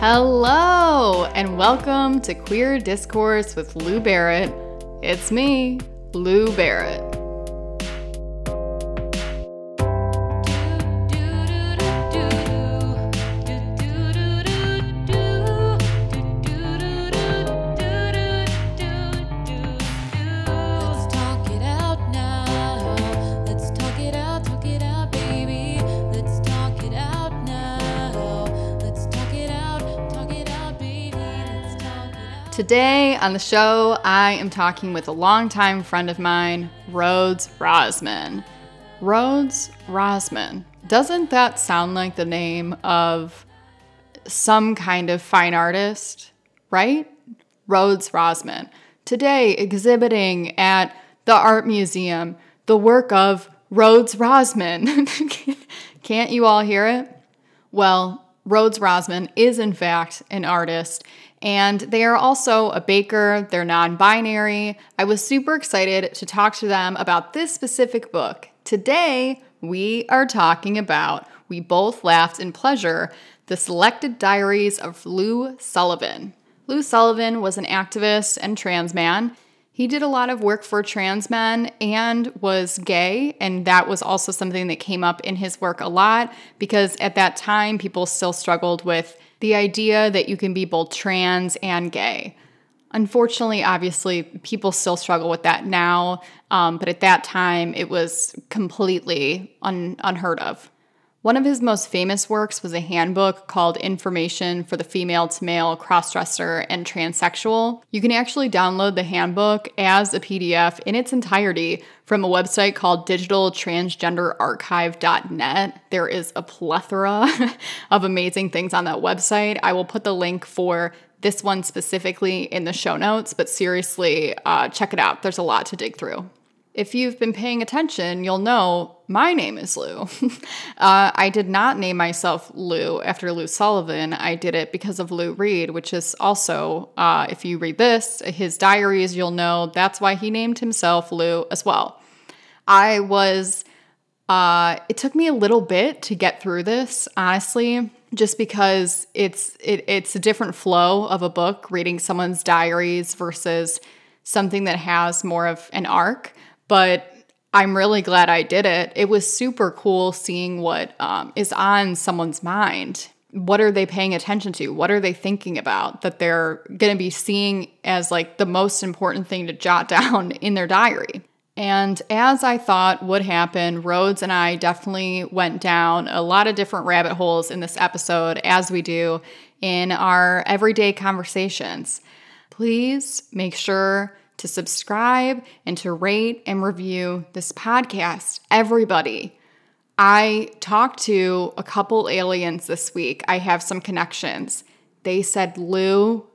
Hello, and welcome to Queer Discourse with Lou Barrett. It's me, Lou Barrett. On the show, I am talking with a longtime friend of mine, Rhodes Rosman. Rhodes Rosman. Doesn't that sound like the name of some kind of fine artist, right? Rhodes Rosman. Today, exhibiting at the Art Museum, the work of Rhodes Rosman. Can't you all hear it? Well, Rhodes Rosman is in fact an artist, and they are also a baker. They're non binary. I was super excited to talk to them about this specific book. Today, we are talking about We Both Laughed in Pleasure The Selected Diaries of Lou Sullivan. Lou Sullivan was an activist and trans man. He did a lot of work for trans men and was gay, and that was also something that came up in his work a lot because at that time people still struggled with the idea that you can be both trans and gay. Unfortunately, obviously, people still struggle with that now, um, but at that time it was completely un- unheard of. One of his most famous works was a handbook called Information for the Female to Male Crossdresser and Transsexual. You can actually download the handbook as a PDF in its entirety from a website called digitaltransgenderarchive.net. There is a plethora of amazing things on that website. I will put the link for this one specifically in the show notes, but seriously, uh, check it out. There's a lot to dig through. If you've been paying attention, you'll know my name is Lou. uh, I did not name myself Lou after Lou Sullivan. I did it because of Lou Reed, which is also, uh, if you read this, his diaries, you'll know that's why he named himself Lou as well. I was, uh, it took me a little bit to get through this, honestly, just because it's it, it's a different flow of a book, reading someone's diaries versus something that has more of an arc but I'm really glad I did it. It was super cool seeing what um, is on someone's mind. What are they paying attention to? What are they thinking about that they're going to be seeing as like the most important thing to jot down in their diary? And as I thought would happen, Rhodes and I definitely went down a lot of different rabbit holes in this episode, as we do in our everyday conversations. Please make sure to subscribe and to rate and review this podcast. Everybody. I talked to a couple aliens this week. I have some connections. They said, Lou,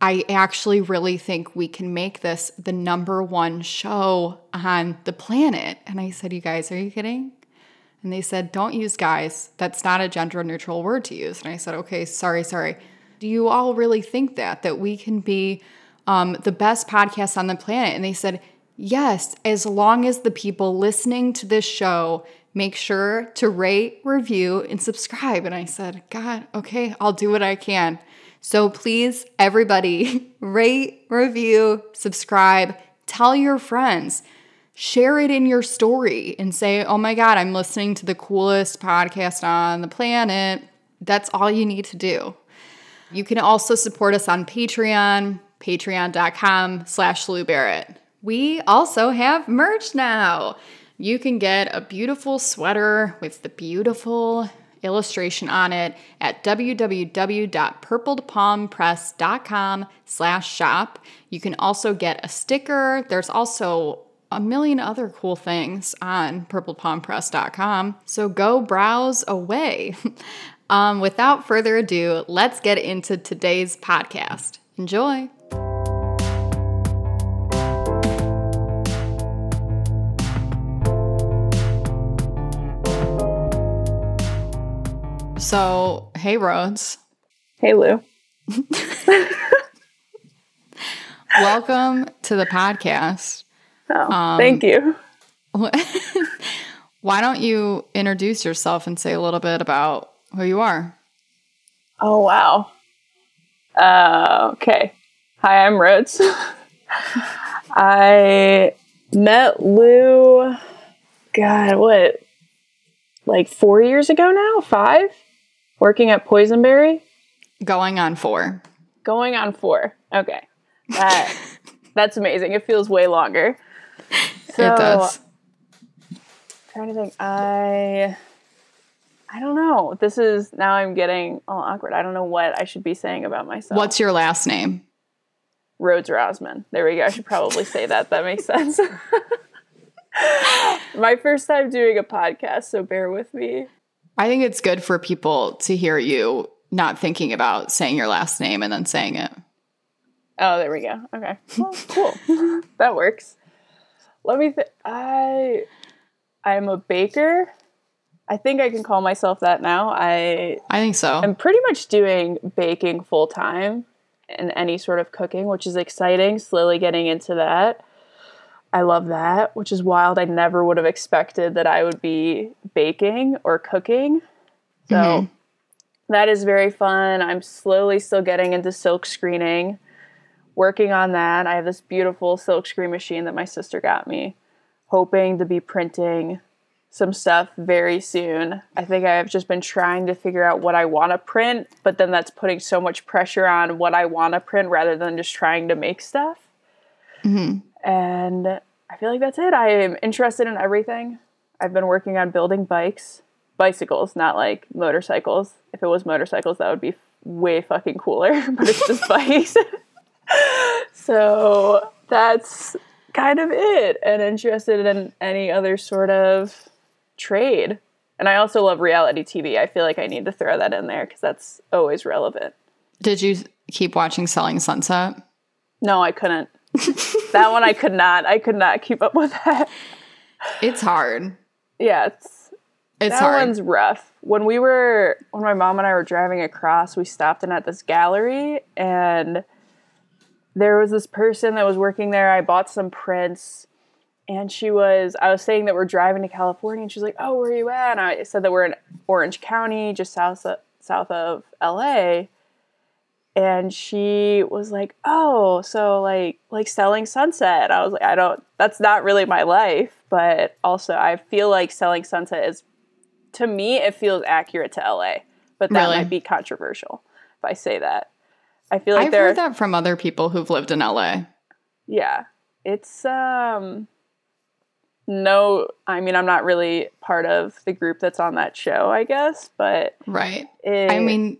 I actually really think we can make this the number one show on the planet. And I said, You guys, are you kidding? And they said, Don't use guys. That's not a gender neutral word to use. And I said, Okay, sorry, sorry. Do you all really think that? That we can be um, the best podcast on the planet? And they said, Yes, as long as the people listening to this show make sure to rate, review, and subscribe. And I said, God, okay, I'll do what I can. So please, everybody, rate, review, subscribe, tell your friends, share it in your story, and say, Oh my God, I'm listening to the coolest podcast on the planet. That's all you need to do. You can also support us on Patreon, patreon.com slash Lou Barrett. We also have merch now. You can get a beautiful sweater with the beautiful illustration on it at www.purplepalmpress.com slash shop. You can also get a sticker. There's also a million other cool things on purplepalmpress.com. So go browse away. um, without further ado, let's get into today's podcast. Enjoy. So, hey, Rhodes. Hey, Lou. Welcome to the podcast. Oh, Um, thank you. Why don't you introduce yourself and say a little bit about who you are? Oh, wow. Uh, okay. Hi, I'm Rhodes. I met Lou, God, what, like four years ago now? Five? Working at Poisonberry? Going on four. Going on four. Okay. That, that's amazing. It feels way longer. So, it does. trying to think. I I don't know. This is now I'm getting all awkward. I don't know what I should be saying about myself. What's your last name? Rhodes Rosman? There we go. I should probably say that. That makes sense. My first time doing a podcast, so bear with me. I think it's good for people to hear you not thinking about saying your last name and then saying it. Oh, there we go. Okay. Well, cool. that works. Let me th- I I'm a baker. I think I can call myself that now. I I think so. I'm pretty much doing baking full time and any sort of cooking, which is exciting. Slowly getting into that. I love that, which is wild. I never would have expected that I would be baking or cooking. So Mhm. that is very fun. I'm slowly still getting into silk screening, working on that. I have this beautiful silk screen machine that my sister got me, hoping to be printing some stuff very soon. I think I've just been trying to figure out what I want to print, but then that's putting so much pressure on what I want to print rather than just trying to make stuff. Mhm. And I feel like that's it. I am interested in everything. I've been working on building bikes, bicycles, not like motorcycles. If it was motorcycles, that would be way fucking cooler, but it's just bikes. so that's kind of it. And interested in any other sort of trade. And I also love reality TV. I feel like I need to throw that in there because that's always relevant. Did you keep watching Selling Sunset? No, I couldn't. that one I could not. I could not keep up with that. It's hard. Yeah, it's It's that hard. one's rough. When we were when my mom and I were driving across, we stopped in at this gallery and there was this person that was working there. I bought some prints and she was I was saying that we're driving to California and she's like, "Oh, where are you at?" And I said that we're in Orange County, just south of, south of LA. And she was like, "Oh, so like like selling sunset." I was like, "I don't that's not really my life, but also I feel like selling sunset is to me it feels accurate to LA, but that Really? might be controversial if I say that. I feel like I've there heard that from other people who've lived in LA. yeah. It's um no, I mean I'm not really part of the group that's on that show, I guess, but Right. it I mean,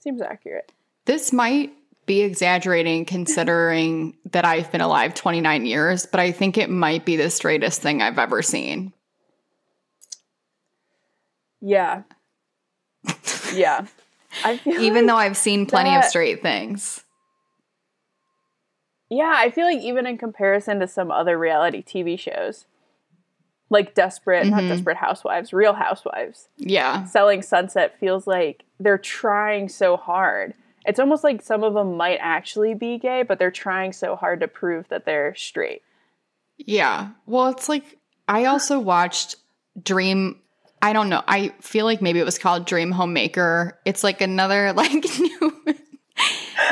seems accurate. This might be exaggerating considering that I've been alive 29 years, but I think it might be the straightest thing I've ever seen. Yeah. Yeah. Even like- though I've seen plenty of straight things. Yeah, I feel like even in comparison to some other reality TV shows, like Desperate, not Mhm. Desperate Housewives, Real Housewives, Yeah. Selling Sunset feels like they're trying so hard. It's almost like some of them might actually be gay, but they're trying so hard to prove that they're straight. Yeah. Well, it's like I also watched Dream I don't know. I feel like maybe it was called Dream Homemaker. It's like another like new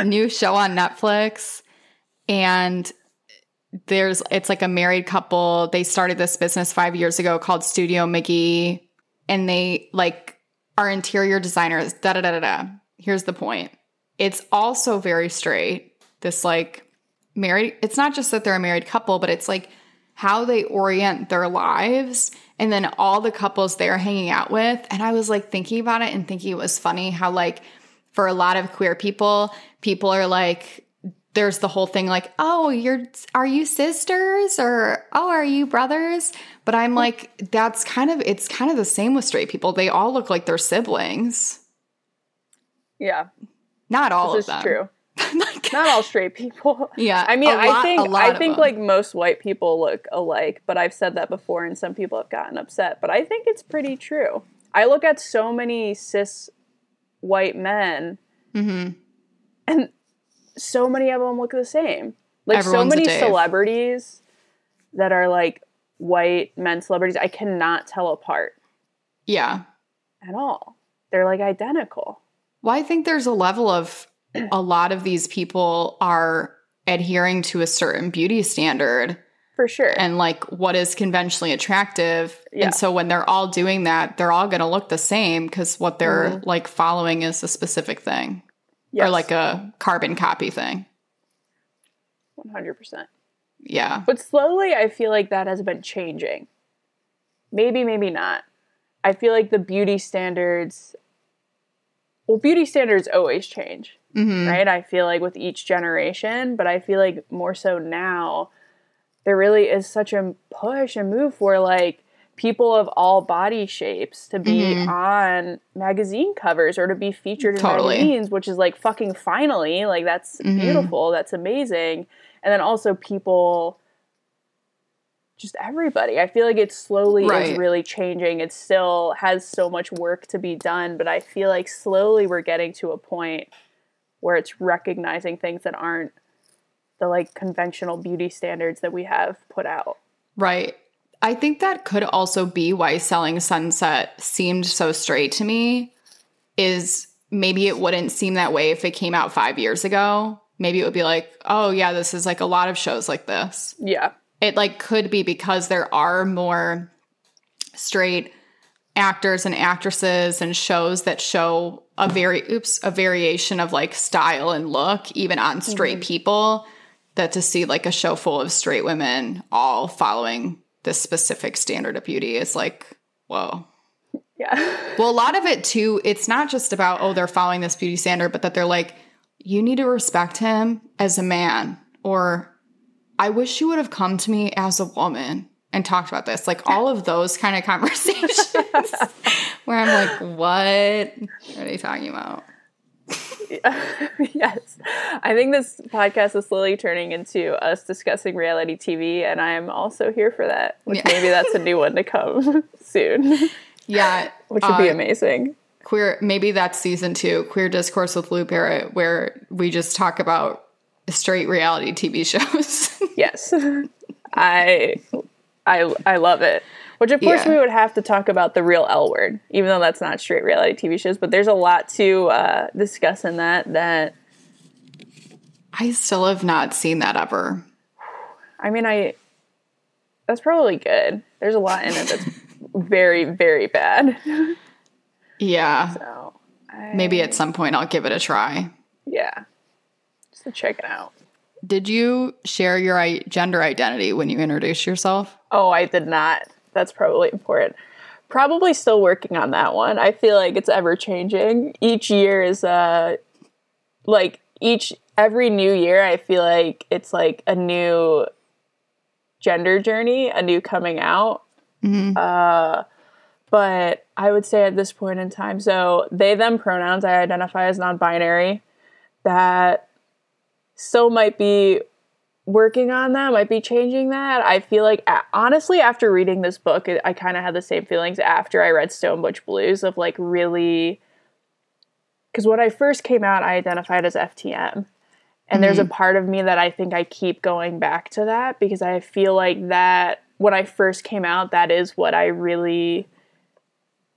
new show on Netflix and there's it's like a married couple. They started this business 5 years ago called Studio McGee and they like are interior designers. Da da da da. Here's the point. It's also very straight. This like married it's not just that they're a married couple but it's like how they orient their lives and then all the couples they're hanging out with. And i was like thinking about it and thinking it was funny how like for a lot of queer people people are like there's the whole thing like oh you're are you sisters or oh are you brothers? But i'm like that's kind of it's kind of the same with straight people. They all look like they're siblings. Yeah, not all this of is them true. Like, Not all straight people. yeah I mean, lot- I think I think like most white people look alike, but I've said that before, and some people have gotten upset. But I think it's pretty true. I look at so many cis white men, Mhm. and so many of them look the same. Like Everyone's so many celebrities that are like white men celebrities, I cannot tell apart yeah at all. They're like identical. Well, I think there's a level of a lot of these people are adhering to a certain beauty standard For sure. and like what is conventionally attractive. Yeah. And so when they're all doing that, they're all going to look the same because what they're mm-hmm. like following is a specific thing or like a carbon copy thing. 100%. Yeah. But slowly, I feel like that has been changing. Maybe, maybe not. I feel like the beauty standards, well, beauty standards always change, hmm right? I feel like with each generation, but I feel like more so now, there really is such a push and move for like people of all body shapes to be Mhm. on magazine covers or to be featured in Totally. magazines, which is like fucking finally, like that's Mhm. beautiful, that's amazing. And then also people just everybody. I feel like it slowly is really changing. It still has so much work to be done, but I feel like slowly we're getting to a point where it's recognizing things that aren't the like conventional beauty standards that we have put out. Right. I think that could also be why Selling Sunset seemed so straight to me is maybe it wouldn't seem that way if it came out 5 years ago. Maybe it would be like, "Oh yeah, this is like a lot of shows like this." Yeah. It like could be because there are more straight actors and actresses and shows that show a very oops, a variation of like style and look even on straight mm-hmm. people that to see like a show full of straight women all following this specific standard of beauty is like, whoa. Yeah. Well, a lot of it too, it's not just about, oh, they're following this beauty standard, but that they're like, you need to respect him as a man, or I wish you would have come to me as a woman and talked about this. Like all of those kind of conversations where I'm like, what are they talking about? yes. I think this podcast is slowly turning into us discussing reality TV, and I am also here for that. Which Yeah. maybe that's a new one to come soon, Yeah. which would be uh, amazing. queer maybe that's season two queer discourse with lou barrett where we just talk about straight reality tv shows Yes. I I I love it. Which of course Yeah. we would have to talk about the real L word, even though that's not straight reality TV shows, but there's a lot to uh, discuss in that that i still have not seen that ever I mean I that's probably good. There's a lot in it that's very, very bad. yeah So I, maybe at some point i'll give it a try yeah. Check it out. did you share your i- gender identity when you introduced yourself Oh, I did not. That's probably important. Probably still working on that one. I feel like it's ever changing. Each year is uh like each every new year I feel like it's like a new gender journey, a new coming out. Uh but I would say at this point in time, so they them pronouns I identify as non-binary. That still might be working on that, might be changing that. I feel like, honestly, after reading this book, I kind of had the same feelings after I read Stone Butch Blues of like really. Because when I first came out, I identified as FTM. And there's a mm-hmm. part of me that I think I keep going back to that because I feel like that when I first came out, that is what I really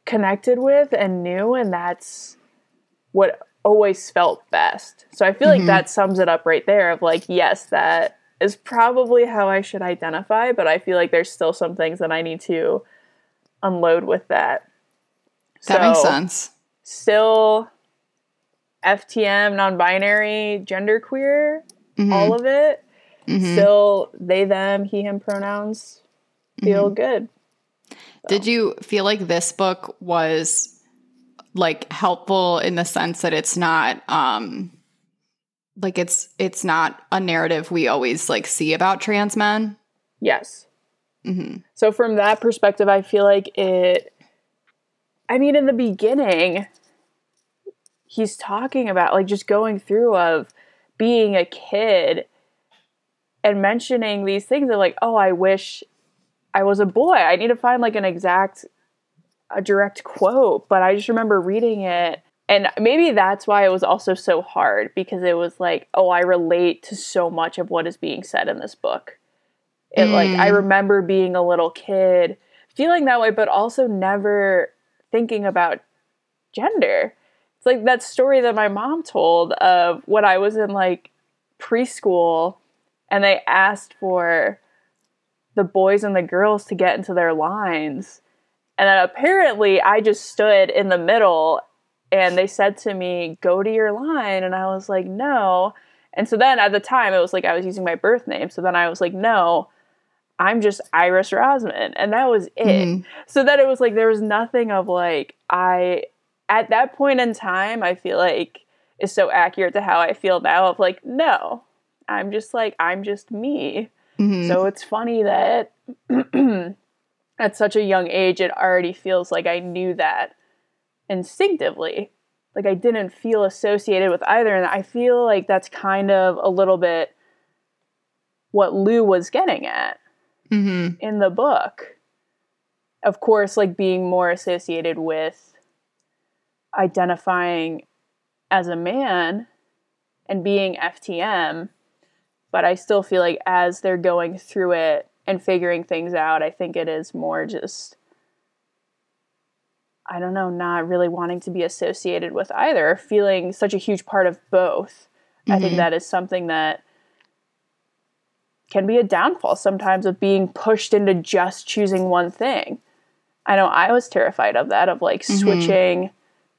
connected with and knew. And that's what always felt best. So I feel like that sums it up right there of like, yes, that is probably how I should identify, but I feel like there's still some things that I need to unload with that. that makes sense Still FTM, non binary, genderqueer, Mhm. all of it. Mhm. Still they, them, he, him pronouns feel Mm-hmm. good. Did you feel like this book was like helpful in the sense that it's not um like it's it's not a narrative we always like see about trans men? Yes. hmm So from that perspective, I feel like it. I mean, in the beginning, he's talking about like just going through of being a kid and mentioning these things of like, oh, I wish I was a boy. I need to find like an exact, a direct quote, but I just remember reading it. And maybe that's why it was also so hard because it was like, oh, I relate to so much of what is being said in this book. It like I Mm. remember being a little kid feeling that way, but also never thinking about gender. It's like that story that my mom told of when I was in like preschool and they asked for the boys and the girls to get into their lines. And then apparently I just stood in the middle and they said to me, Go to your line. And I was like, No. And so then at the time it was like I was using my birth name. So then I was like, No, I'm just Iris Rosman. And that was it. Mm-hmm. So then it was like there was nothing of like I at that point in time, I feel like is so accurate to how I feel now of like, no, I'm just like, I'm just me. Mm-hmm. So it's funny that at such a young age, it already feels like I knew that instinctively. Like I didn't feel associated with either. And I feel like that's kind of a little bit what Lou was getting at Mm-hmm. in the book. Of course, like being more associated with identifying as a man and being FTM, but I still feel like as they're going through it and figuring things out, I think it is more just I don't know, not really wanting to be associated with either, feeling such a huge part of both. I think mm-hmm. that is something that can be a downfall sometimes of being pushed into just choosing one thing. I know I was terrified of that, of like mm-hmm. switching,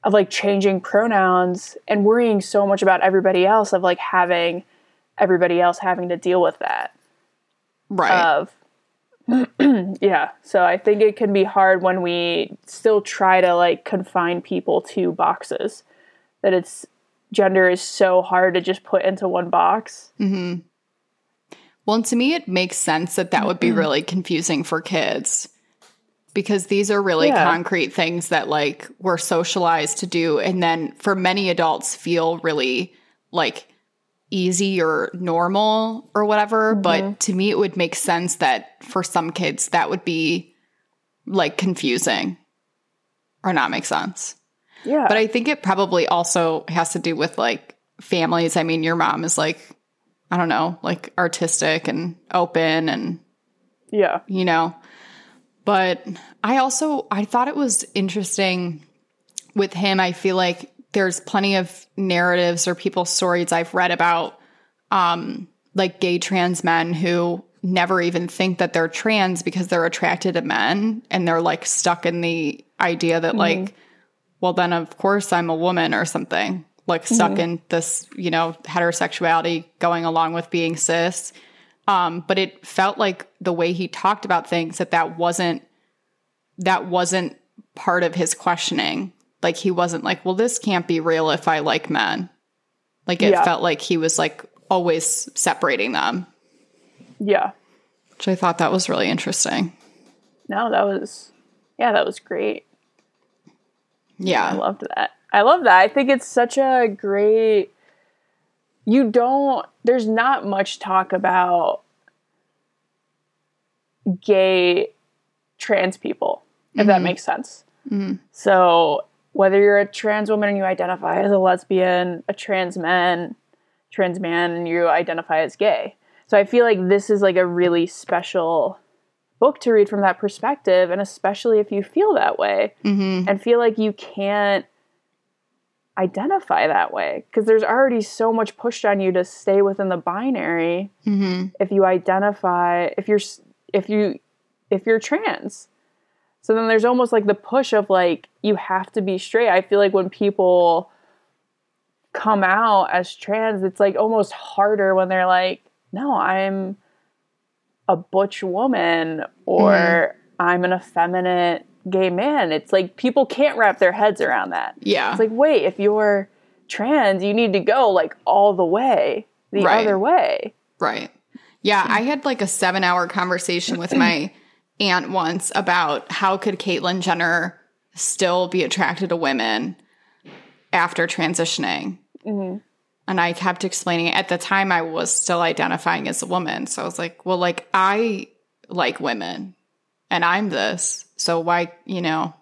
of like changing pronouns and worrying so much about everybody else, of like having everybody else having to deal with that. Right. Of, yeah. So I think it can be hard when we still try to like confine people to boxes, that it's gender is so hard to just put into one box. Mm-hmm. Well, to me, it makes sense that that would be mm-hmm. really confusing for kids because these are really Yeah. concrete things that like we're socialized to do. And then for many adults feel really like easy or normal or whatever. But mm-hmm. to me, it would make sense that for some kids, that would be like confusing or not make sense. Yeah. But I think it probably also has to do with like families. I mean, your mom is like, I don't know, like artistic and open and, yeah. you know. But I also I thought it was interesting with him. I feel like there's plenty of narratives or people's stories I've read about um like gay trans men who never even think that they're trans because they're attracted to men and they're like stuck in the idea that like well then of course I'm a woman or something like stuck in this you know heterosexuality going along with being cis. Um but it felt like the way he talked about things that that wasn't that wasn't part of his questioning like he wasn't like well this can't be real if I like men like it Yeah. felt like he was like always separating them Yeah. which I thought that was really interesting No, that was yeah, that was great. Yeah. I loved that. I love that. I think it's such a great you don't there's not much talk about gay trans people, if that mm-hmm. makes sense. Mm-hmm. So whether you're a trans woman and you identify as a lesbian, a trans man, trans man and you identify as gay. So I feel like this is like a really special book to read from that perspective, and especially if you feel that way mm-hmm. and feel like you can't identify that way because there's already so much pushed on you to stay within the binary mm-hmm. if you identify if you're if you if you're trans so then there's almost like the push of like you have to be straight. I feel like when people come out as trans it's like almost harder when they're like no i'm a butch woman or mm-hmm. i'm an effeminate gay man. It's like people can't wrap their heads around that. Yeah. It's like wait if you're trans you need to go like all the way the Right. other way. Right. Yeah, I had like a seven hour conversation with my aunt once about how could Caitlyn Jenner still be attracted to women after transitioning. Mm-hmm. And I kept explaining it. At the time, I was still identifying as a woman. So I was like, well, like, I like women and I'm this. So why, you know?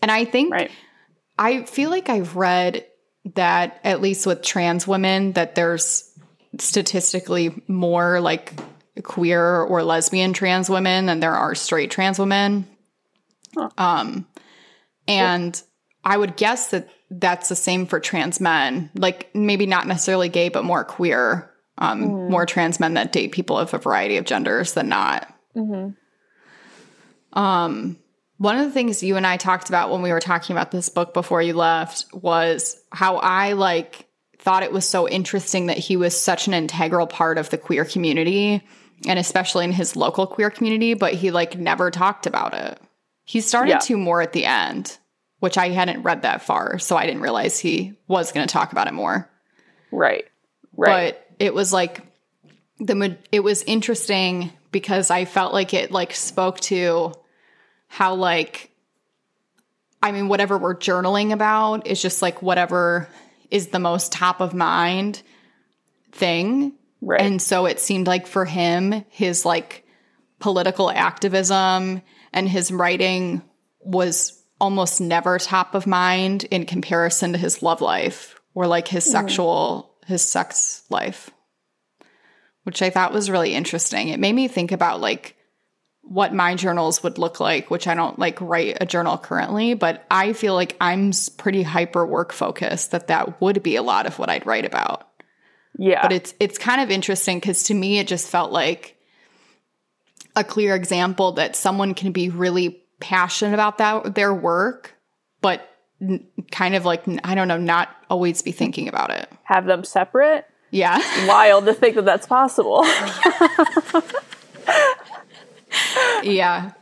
And I think right I feel like I've read that at least with trans women that there's statistically more like queer or lesbian trans women than there are straight trans women. Um and I would guess that that's the same for trans men. Like maybe not necessarily gay, but more queer, um, more trans men that date people of a variety of genders than not. Um, one of the things you and I talked about when we were talking about this book before you left was how I like thought it was so interesting that he was such an integral part of the queer community and especially in his local queer community, but he like never talked about it. He started Yeah. to more at the end, which I hadn't read that far, so I didn't realize he was going to talk about it more. Right. Right. But it was like the it was interesting because I felt like it like spoke to how like I mean whatever we're journaling about is just like whatever is the most top of mind thing. Right. And so it seemed like for him, his like political activism and his writing was almost never top of mind in comparison to his love life or like his sexual, his sex life, which I thought was really interesting. It made me think about like what my journals would look like, which I don't like write a journal currently, but I feel like I'm pretty hyper work focused that that would be a lot of what I'd write about yeah. but it's it's kind of interesting because to me it just felt like a clear example that someone can be really passionate about that their work but n- kind of like I don't know not always be thinking about it Have them separate. yeah Wild to think that that's possible. yeah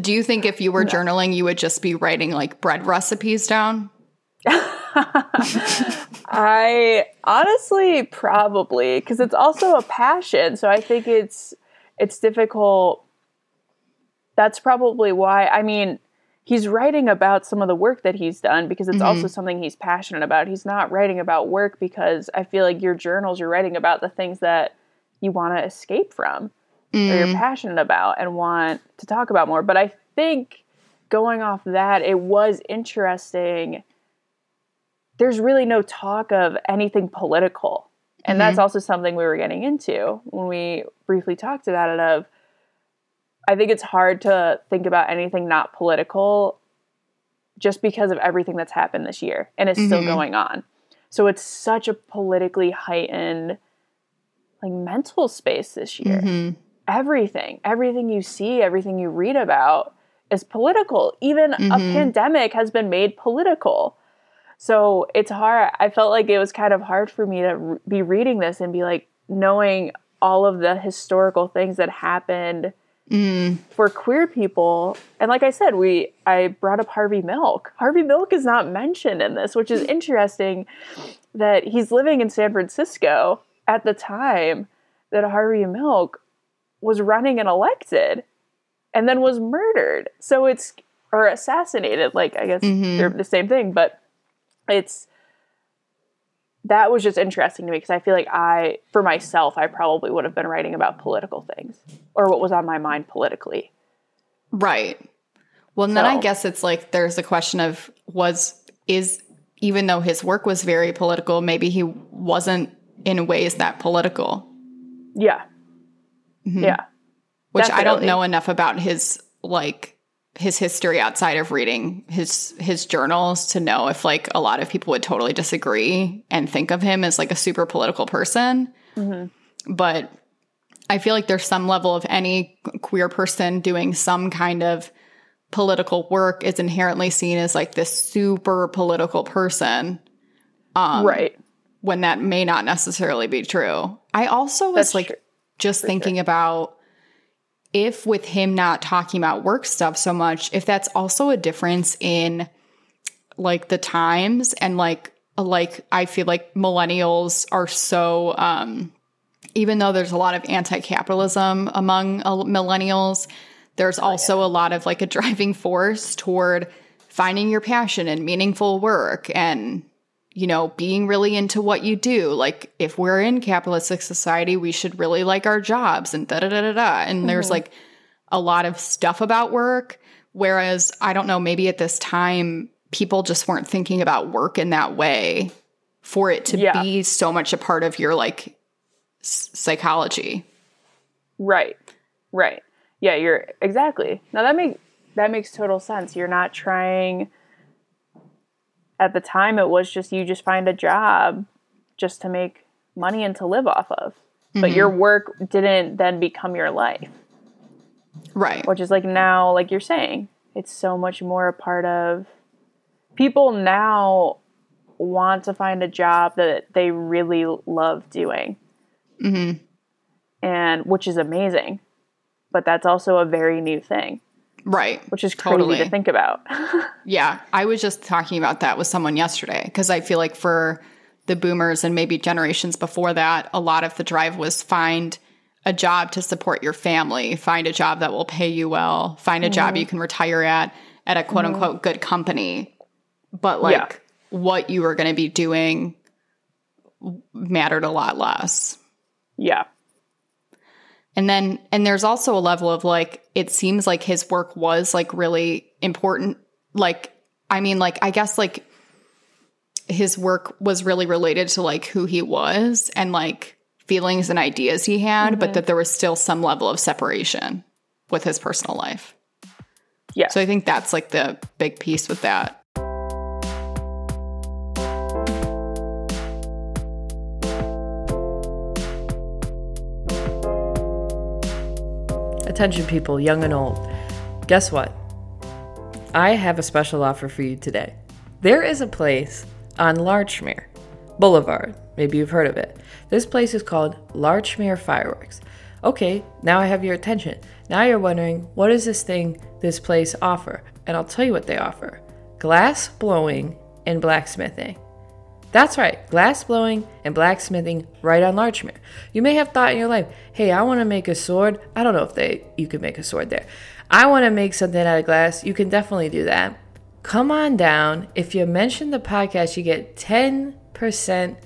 do you think if you were journaling you would just be writing like bread recipes down I honestly probably because it's also a passion, so I think it's it's difficult. That's probably why. I mean, he's writing about some of the work that he's done because it's also mm-hmm. something he's passionate about. He's not writing about work because I feel like your journals you're writing about the things that you want to escape from or you're mm. passionate about and want to talk about more. But I think going off that, it was interesting there's really no talk of anything political. And that's mm-hmm. also something we were getting into when we briefly talked about it of I think it's hard to think about anything not political just because of everything that's happened this year and is still mm-hmm. going on. So it's such a politically heightened like mental space this year. Mm-hmm. Everything, everything you see, everything you read about is political. Even a pandemic has been made political. So it's hard. I felt like it was kind of hard for me to re- be reading this and be like knowing all of the historical things that happened mm. for queer people. And like I said, we I brought up Harvey Milk. Harvey Milk is not mentioned in this, which is mm. interesting that he's living in San Francisco at the time that Harvey Milk was running and elected and then was murdered. So it's or assassinated, like I guess mm-hmm. they're the same thing, but it's that was just interesting to me because I feel like I, for myself, I probably would have been writing about political things or what was on my mind politically. Right. Well, and then I guess it's like there's a question of was is even though his work was very political, maybe he wasn't in ways that political, Yeah. Mm-hmm. Yeah. which I don't know enough about his like his history outside of reading his his journals to know if like a lot of people would totally disagree and think of him as like a super political person. But I feel like there's some level of any queer person doing some kind of political work is inherently seen as like this super political person Um, right. when that may not necessarily be true. I also was That's like true. just thinking about if with him not talking about work stuff so much, if that's also a difference in like the times and like like I feel like millennials are so um even though there's a lot of anti-capitalism among uh, millennials, there's also a lot of like a driving force toward finding your passion and meaningful work and you know being really into what you do like if we're in capitalistic society we should really like our jobs and da da da da da and there's mm-hmm. like a lot of stuff about work whereas i don't know maybe at this time people just weren't thinking about work in that way for it to Yeah. be so much a part of your like s- psychology Right. Right. Yeah, you're exactly. Now that makes that makes total sense. You're not trying at the time it was just you just find a job just to make money and to live off of. But mm-hmm. your work didn't then become your life, Right. which is like now, like you're saying, it's so much more a part of people now want to find a job that they really love doing. Mm-hmm. And which is amazing. But that's also a very new thing, Right. which is crazy Totally. to think about. Yeah, I was just talking about that with someone yesterday because I feel like for the boomers and maybe generations before that, a lot of the drive was find a job to support your family, find a job that will pay you well, find a job mm-hmm. you can retire at at a quote mm-hmm. unquote good company. But like Yeah. what you were going to be doing mattered a lot less. yeah. And then, and there's also a level of like, it seems like his work was like really important. Like, I mean, like, I guess like his work was really related to like who he was and like feelings and ideas he had, but mm-hmm. that there was still some level of separation with his personal life. Yeah. So I think that's like the big piece with that. Attention, people, young and old. Guess what? I have a special offer for you today. There is a place on Larchmere Boulevard. Maybe you've heard of it. This place is called Larchmere Fireworks. Okay, now I have your attention. Now you're wondering, what does this thing, this place offer? And I'll tell you what they offer glass blowing and blacksmithing. That's right, glass blowing and blacksmithing right on Larchmere. You may have thought in your life, hey, I want to make a sword. I don't know if they you could make a sword there. I want to make something out of glass. You can definitely do that. Come on down. If you mention the podcast, you get 10%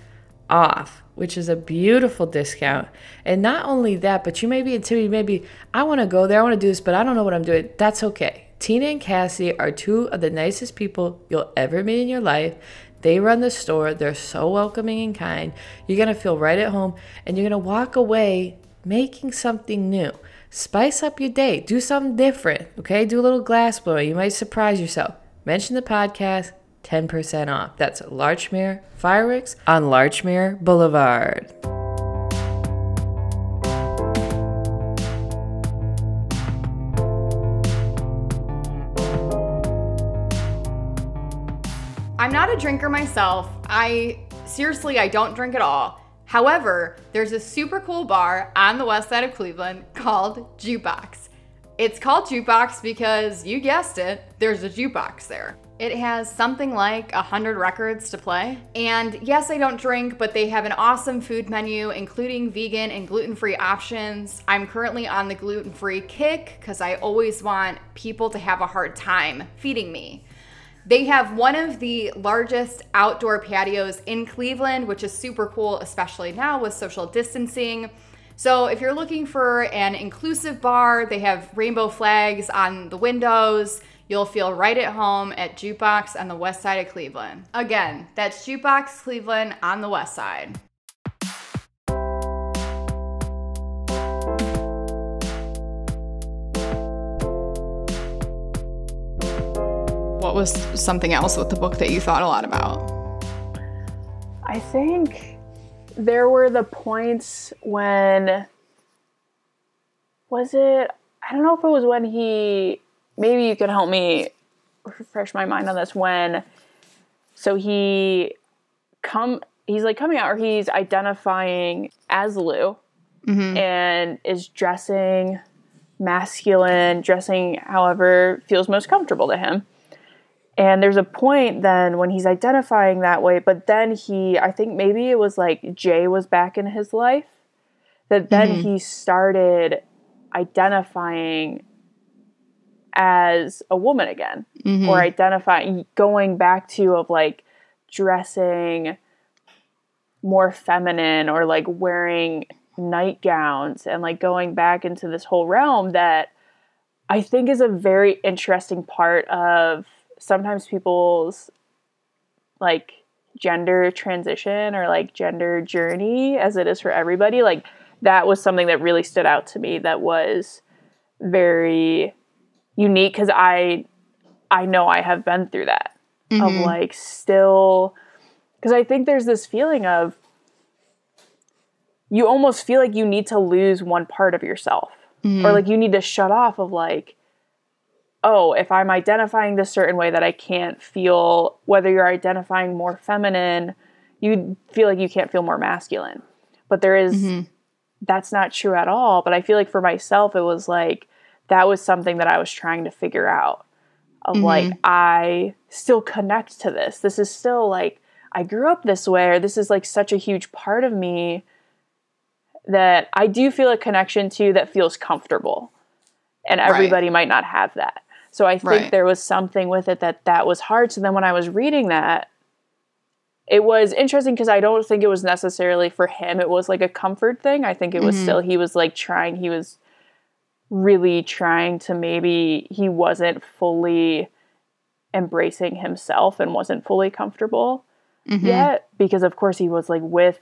off, which is a beautiful discount. And not only that, but you may be intimidated, maybe I want to go there, I want to do this, but I don't know what I'm doing. That's okay. Tina and Cassie are two of the nicest people you'll ever meet in your life. They run the store. They're so welcoming and kind. You're going to feel right at home and you're going to walk away making something new. Spice up your day. Do something different. Okay? Do a little glass blowing. You might surprise yourself. Mention the podcast, 10% off. That's Larchmere Fireworks on Larchmere Boulevard. I'm not a drinker myself. I seriously, I don't drink at all. However, there's a super cool bar on the west side of Cleveland called Jukebox. It's called Jukebox because you guessed it, there's a jukebox there. It has something like a hundred records to play. And yes, I don't drink, but they have an awesome food menu, including vegan and gluten-free options. I'm currently on the gluten-free kick because I always want people to have a hard time feeding me. They have one of the largest outdoor patios in Cleveland, which is super cool, especially now with social distancing. So, if you're looking for an inclusive bar, they have rainbow flags on the windows. You'll feel right at home at Jukebox on the west side of Cleveland. Again, that's Jukebox Cleveland on the west side. Was something else with the book that you thought a lot about? I think there were the points when was it I don't know if it was when he maybe you could help me refresh my mind on this when so he come he's like coming out or he's identifying as Lou mm-hmm. and is dressing masculine, dressing however feels most comfortable to him. And there's a point then when he's identifying that way, but then he, I think maybe it was like Jay was back in his life, that then mm-hmm. he started identifying as a woman again, mm-hmm. or identifying, going back to of like dressing more feminine or like wearing nightgowns and like going back into this whole realm that I think is a very interesting part of sometimes people's like gender transition or like gender journey as it is for everybody like that was something that really stood out to me that was very unique cuz I I know I have been through that of mm-hmm. like still because I think there's this feeling of you almost feel like you need to lose one part of yourself or mm-hmm. like you need to shut off of like oh if i'm identifying this certain way that i can't feel whether you're identifying more feminine you feel like you can't feel more masculine. But there is- mm-hmm. that's not true at all. But i feel like for myself it was like that was something that i was trying to figure out of mm-hmm. like i still connect to this. This is still like i grew up this way or this is like such a huge part of me that I do feel a connection to that feels comfortable. And everybody might not have that. So I think Right. there was something with it that that was hard. So then when I was reading that, it was interesting because I don't think it was necessarily for him. It was like a comfort thing. I think it was mm-hmm. still, he was like trying, he was really trying to maybe, he wasn't fully embracing himself and wasn't fully comfortable mm-hmm. yet because of course he was like with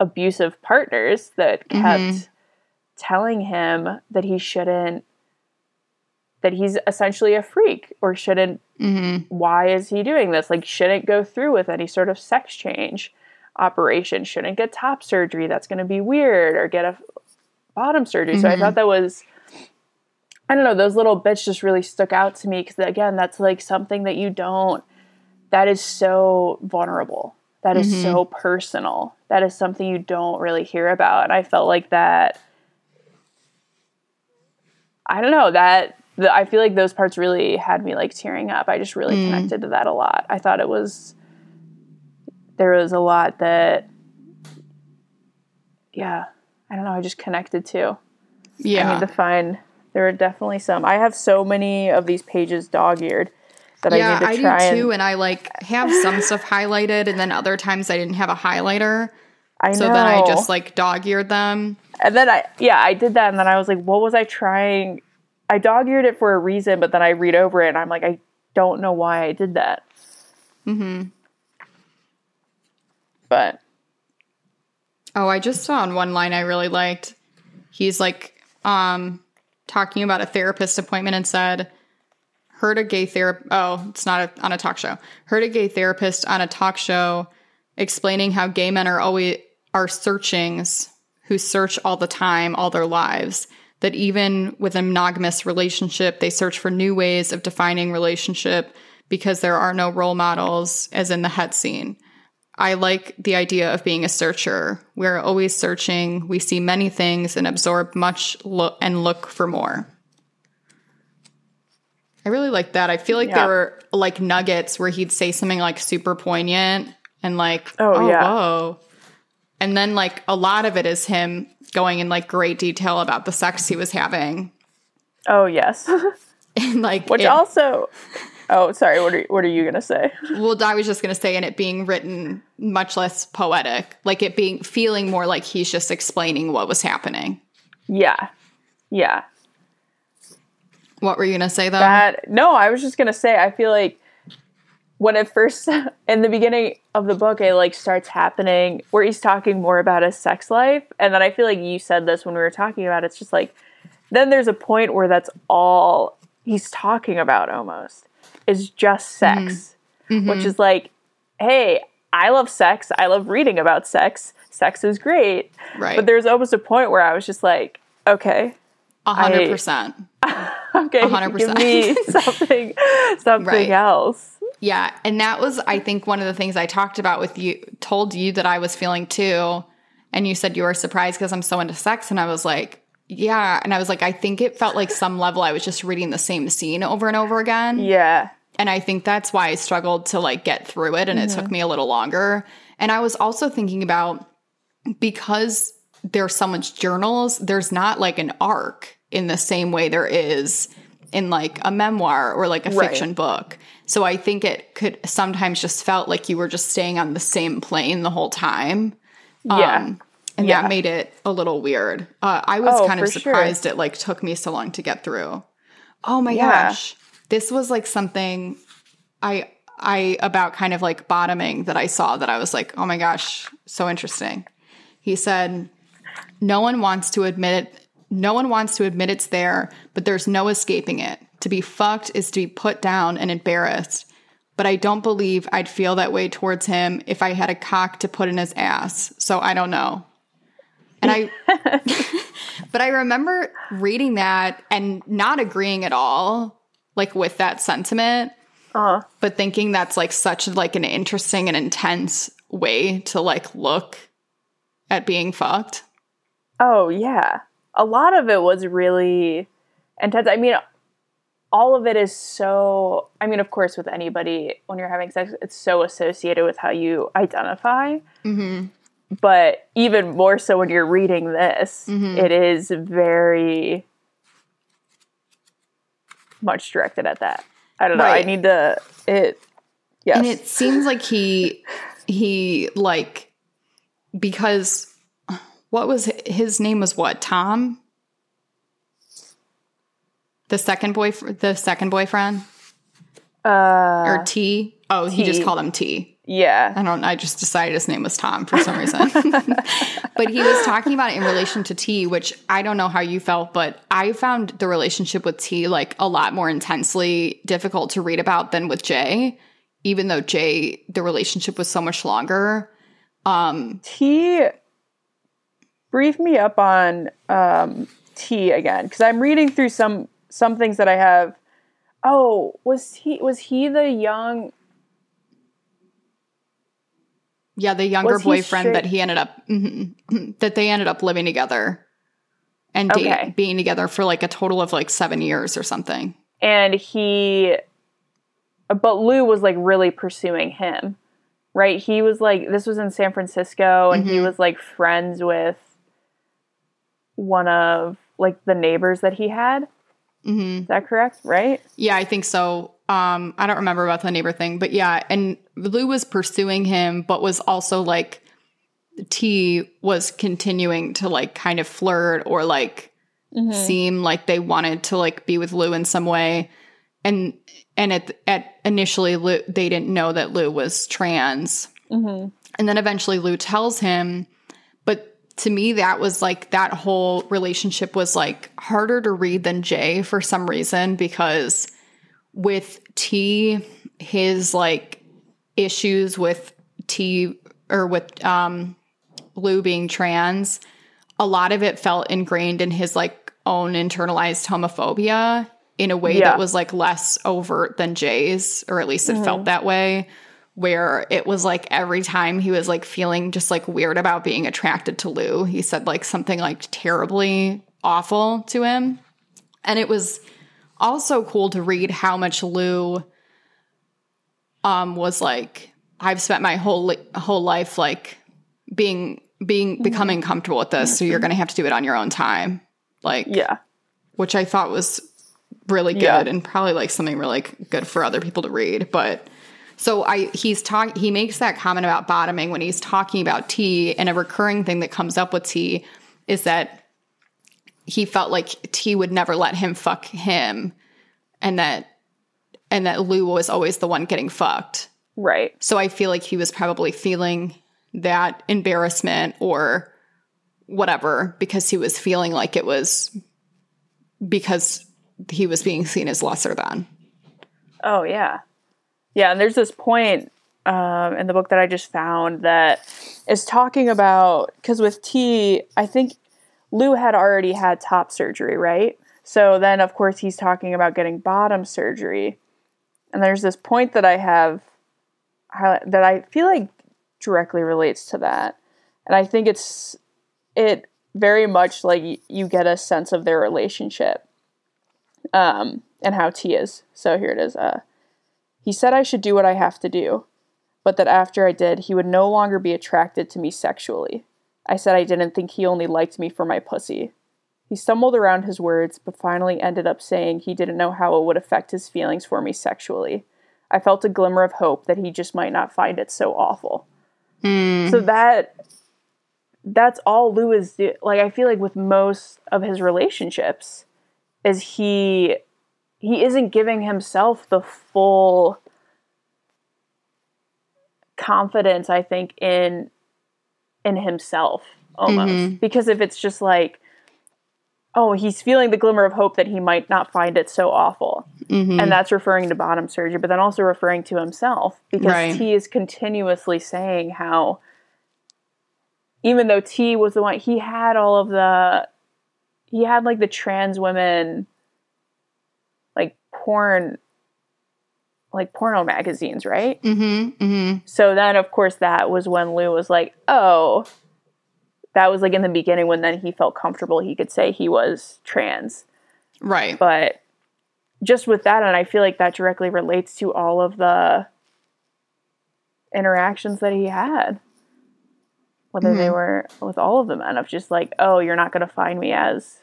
abusive partners that kept mm-hmm. telling him that he shouldn't that he's essentially a freak or shouldn't mm-hmm. why is he doing this? Like shouldn't go through with any sort of sex change operation. Shouldn't get top surgery. That's going to be weird or get a bottom surgery. So i thought mm-hmm. that was i don't know those little bits just really stuck out to me because again that's like something that you don't that is so vulnerable. That is so mm-hmm. personal. That is something you don't really hear about. And i felt like that i don't know that the, i feel like those parts really had me like tearing up i just really mm. connected to that a lot i thought it was there was a lot that yeah i don't know i just connected to Yeah. I need to find. There are definitely some. I have so many of these pages dog-eared that I need to I, try do too, and. and I like have some stuff highlighted, and then other times I didn't have a highlighter, I know. so then I just like dog-eared them. and then I yeah I did that and then I was like, what was I trying? I dog-eared it for a reason, but then I read over it and I'm like, I don't know why I did that. Mm-hmm. But Oh, I just saw on one line I really liked. He's like um talking about a therapist appointment and said heard a gay therapist oh, it's not a, on a talk show. Heard a gay therapist on a talk show explaining how gay men are always are searchings who search all the time all their lives. That even with a monogamous relationship, they search for new ways of defining relationship because there are no role models, as in the het scene. I like the idea of being a searcher. We're always searching. We see many things and absorb much lo- and look for more. I really like that. I feel like Yeah. there were like nuggets where he'd say something like super poignant and like, Oh, oh, yeah. whoa. And then like a lot of it is him going in like great detail about the sex he was having. oh yes, And like, which it- also. Oh, sorry. What are what are you gonna say? Well, I was just going to say, and it being written much less poetic, like it being feeling more like he's just explaining what was happening. Yeah, yeah. What were you going to say though? that no i was just gonna say i feel like when it first in the beginning of the book it like starts happening where he's talking more about his sex life and then i feel like you said this when we were talking about it, it's just like then there's a point where that's all he's talking about almost is just hmm. sex which mm-hmm. is like hey i love sex i love reading about sex sex is great right. but there's almost a point where i was just like okay A hundred percent. okay 100%. give me something something Right. else Yeah. And that was, I think, one of the things I talked about with you, told you that I was feeling too. And you said you were surprised because I'm so into sex. And I was like, yeah. And I was like, I think it felt like some level I was just reading the same scene over and over again. yeah And I think that's why I struggled to like get through it and it took mm-hmm. me a little longer. And I was also thinking about because there's so much journals, there's not like an arc in the same way there is in like a memoir or like a Right. fiction book. So I think it could sometimes just felt like you were just staying on the same plane the whole time. yeah Um, and Yeah. that made it a little weird. Uh, I was Oh, kind of for sure. surprised it like took me so long to get through. Oh my Yeah. gosh. This was like something I I about kind of like bottoming that I saw that I was like, "Oh my gosh, so interesting." He said, "No one wants to admit it. No one wants to admit it's there, but there's no escaping it. To be fucked is to be put down and embarrassed. but I don't believe I'd feel that way towards him if I had a cock to put in his ass. So I don't know. And I, but I remember reading that and not agreeing at all, like with that sentiment, Uh, but thinking that's like such like an interesting and intense way to like look at being fucked. oh yeah. A lot of it was really intense. I mean, all of it is so. I mean, of course, with anybody when you're having sex, it's so associated with how you identify. Mm-hmm. But even more so when you're reading this, Mhm. it is very much directed at that. I don't know. I need to. It. Yes. And it seems like he he like because what was his name was what Tom the second boy the second boyfriend? Uh, or T? Oh he just called him T. Yeah. I don't I just decided his name was Tom for some reason. But he was talking about it in relation to T which I don't know how you felt but I found the relationship with T like a lot more intensely difficult to read about than with Jay even though Jay the relationship was so much longer. Um T. Brief me up on um, T again, because I'm reading through some some things that I have. Oh, was he was he the young? yeah the younger Was he boyfriend that he ended up mhm, that they ended up living together and date, Okay. being together for like a total of like 7 years or something And he, but Lou was like really pursuing him, right? He was like this was in San Francisco, and he Mhm. was like friends with one of like the neighbors that he had. Mhm Is that correct? Right? Yeah, I think so. Um, I don't remember about the neighbor thing, but yeah, and Lou was pursuing him, but was also like T was continuing to like kind of flirt or like seem like they wanted to like be with Lou in some way. And and at at initially Lou, they didn't know that Lou was trans. Mm-hmm. And then eventually Lou tells him, to me, that was like that whole relationship was like harder to read than Jay for some reason because with T, his like issues with T or with um, Lou being trans, a lot of it felt ingrained in his like own internalized homophobia in a way Yeah. that was like less overt than Jay's, or at least it felt that way where it was like every time he was like feeling just like weird about being attracted to Lou, he said like something like terribly awful to him. And it was also cool to read how much Lou um was like I've spent my whole li- whole life like being being becoming comfortable with this, so you're going to have to do it on your own time. Like Yeah. which I thought was really good Yeah. and probably like something really good for other people to read. But so I he's talk he makes that comment about bottoming when he's talking about T, and a recurring thing that comes up with T is that he felt like T would never let him fuck him, and that and that Lou was always the one getting fucked. Right. So I feel like he was probably feeling that embarrassment or whatever because he was feeling like it was because he was being seen as lesser than. Oh yeah, yeah. And there's this point um, in the book that I just found that is talking about because with T, I think Lou had already had top surgery, right? So then, of course, he's talking about getting bottom surgery, and there's this point that I have that I feel like directly relates to that, and I think it's it very much like you get a sense of their relationship um, and how T is. So here it is. Uh, he said I should do what I have to do, but that after I did, he would no longer be attracted to me sexually. I said I didn't think he only liked me for my pussy. He stumbled around his words, but finally ended up saying he didn't know how it would affect his feelings for me sexually. I felt a glimmer of hope that he just might not find it so awful. Hmm. So that that's all Lou is do- like. I feel like with most of his relationships, is he he isn't giving himself the full confidence i think in in himself almost. Mm-hmm. Because if it's just like oh he's feeling the glimmer of hope that he might not find it so awful. Mm-hmm. And that's referring to bottom surgery, but then also referring to himself because Right. T is continuously saying how, even though T was the one, he had all of the, he had like the trans women, porn, like porno magazines, right? Mm-hmm. Mm-hmm. So then, of course, that was when Lou was like, oh, that was like in the beginning when then he felt comfortable he could say he was trans. Right. But just with that, and I feel like that directly relates to all of the interactions that he had, whether they were with all of the men, of just like, oh, you're not going to find me as,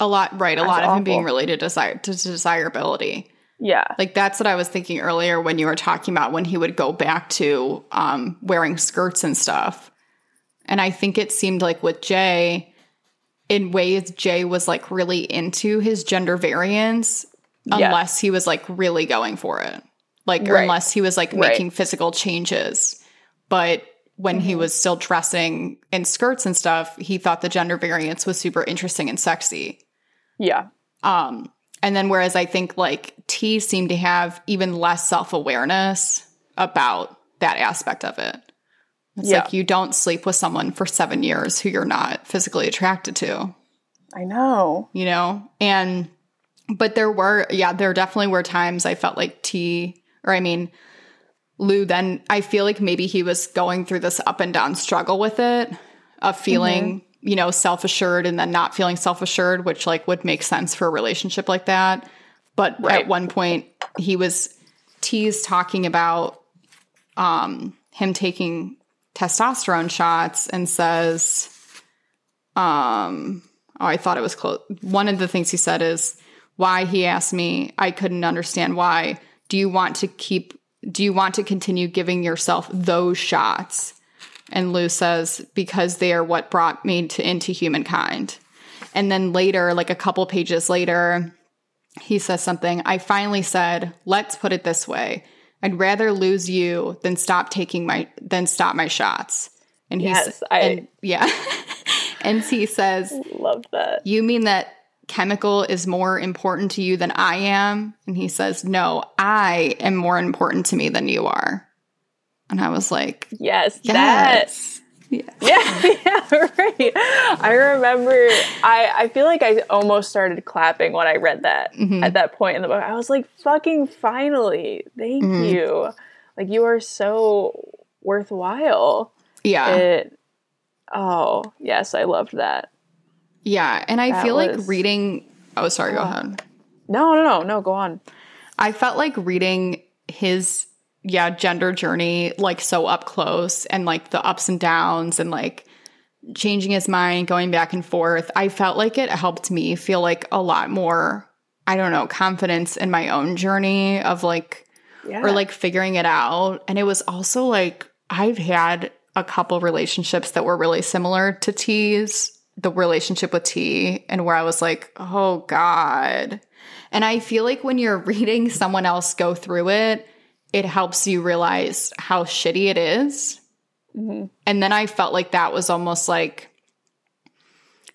a lot. Right. A That's lot of him being related to, desire, to desirability. yeah, Like that's what I was thinking earlier when you were talking about when he would go back to um, wearing skirts and stuff. And I think it seemed like with Jay, in ways, Jay was like really into his gender variance, unless he was like really going for it. Like, Right. unless he was like Right. making physical changes. But when Mm-hmm. he was still dressing in skirts and stuff, he thought the gender variance was super interesting and sexy. Yeah, Um, and then whereas I think like T seemed to have even less self awareness about that aspect of it. It's Yeah. like you don't sleep with someone for seven years who you're not physically attracted to, I know. you know? And, but there were, yeah, there definitely were times I felt like T, or I mean, Lou, then I feel like maybe he was going through this up and down struggle with it of feeling, you know, self assured and then not feeling self assured, which like would make sense for a relationship like that. But Right. at one point, he was teased talking about um, him taking testosterone shots and says, um, oh, I thought it was close. One of the things he said is why he asked me, I couldn't understand why. Do you want to keep, do you want to continue giving yourself those shots? And Lou says, because they are what brought me to, into humankind. And then later, like a couple pages later, he says something. I finally said, let's put it this way. I'd rather lose you than stop taking my than stop my shots. And he's Yes, I- and, yeah. and he says, Love that. You mean that chemical is more important to you than I am? And he says, No, I am more important to me than you are. And I was like, Yes, that. Yes. Yeah. Yeah, yeah, right. I remember. I I feel like I almost started clapping when I read that Mm-hmm. at that point in the book. I was like, "Fucking finally! Thank Mm-hmm. you! Like you are so worthwhile." Yeah. It. Oh yes, I loved that. yeah. And I That feel like reading oh sorry, go ahead. No, no, no, no. Go on. I felt like reading his yeah, gender journey like so up close and like the ups and downs and like changing his mind, going back and forth. I felt like it helped me feel like a lot more I don't know, confidence in my own journey of like Yeah. or like figuring it out. And it was also like I've had a couple relationships that were really similar to T's, the relationship with T, and where I was like, oh God. And I feel like when you're reading someone else go through it, it helps you realize how shitty it is. Mhm. And then I felt like that was almost like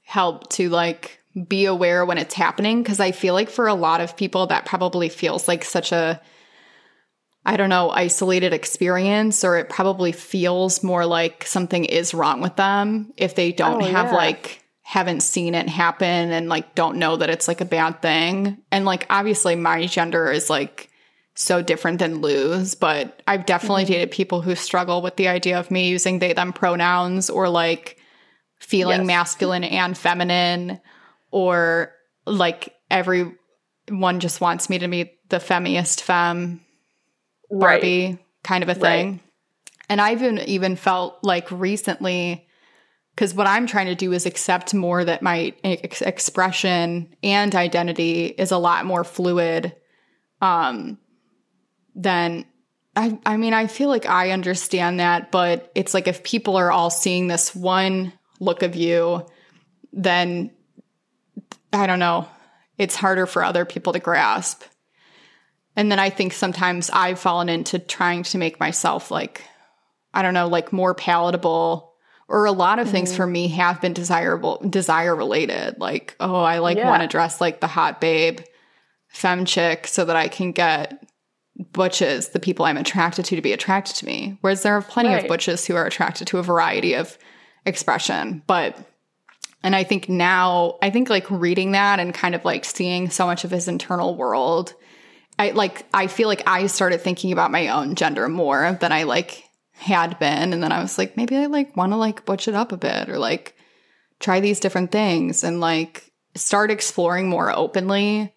help to like be aware when it's happening. Cause I feel like for a lot of people, that probably feels like such a, I don't know, isolated experience, or it probably feels more like something is wrong with them if they don't Oh, have yeah. like, haven't seen it happen and like don't know that it's like a bad thing. And like, obviously, my gender is like so different than Lou's, but I've definitely Mm-hmm. dated people who struggle with the idea of me using they, them pronouns or like feeling Yes. masculine and feminine or like everyone just wants me to be the femmiest femme right. Barbie kind of a thing. And I've even, even felt like recently, because what I'm trying to do is accept more that my ex- expression and identity is a lot more fluid um, than. I, I mean, I feel like I understand that, but it's like if people are all seeing this one look of you, then I don't know. It's harder for other people to grasp. And then I think sometimes I've fallen into trying to make myself like, I don't know, like more palatable. Or a lot of Mm-hmm. things for me have been desirable, desire related. Like, oh, I like Yeah. want to dress like the hot babe. femme chick so that I can get butches, the people I'm attracted to, to be attracted to me. Whereas there are plenty of butches who are attracted to a variety of expression. But, and I think now, I think like reading that and kind of like seeing so much of his internal world, I like, I feel like I started thinking about my own gender more than I like had been. And then I was like, maybe I like want to like butch it up a bit or like try these different things and like start exploring more openly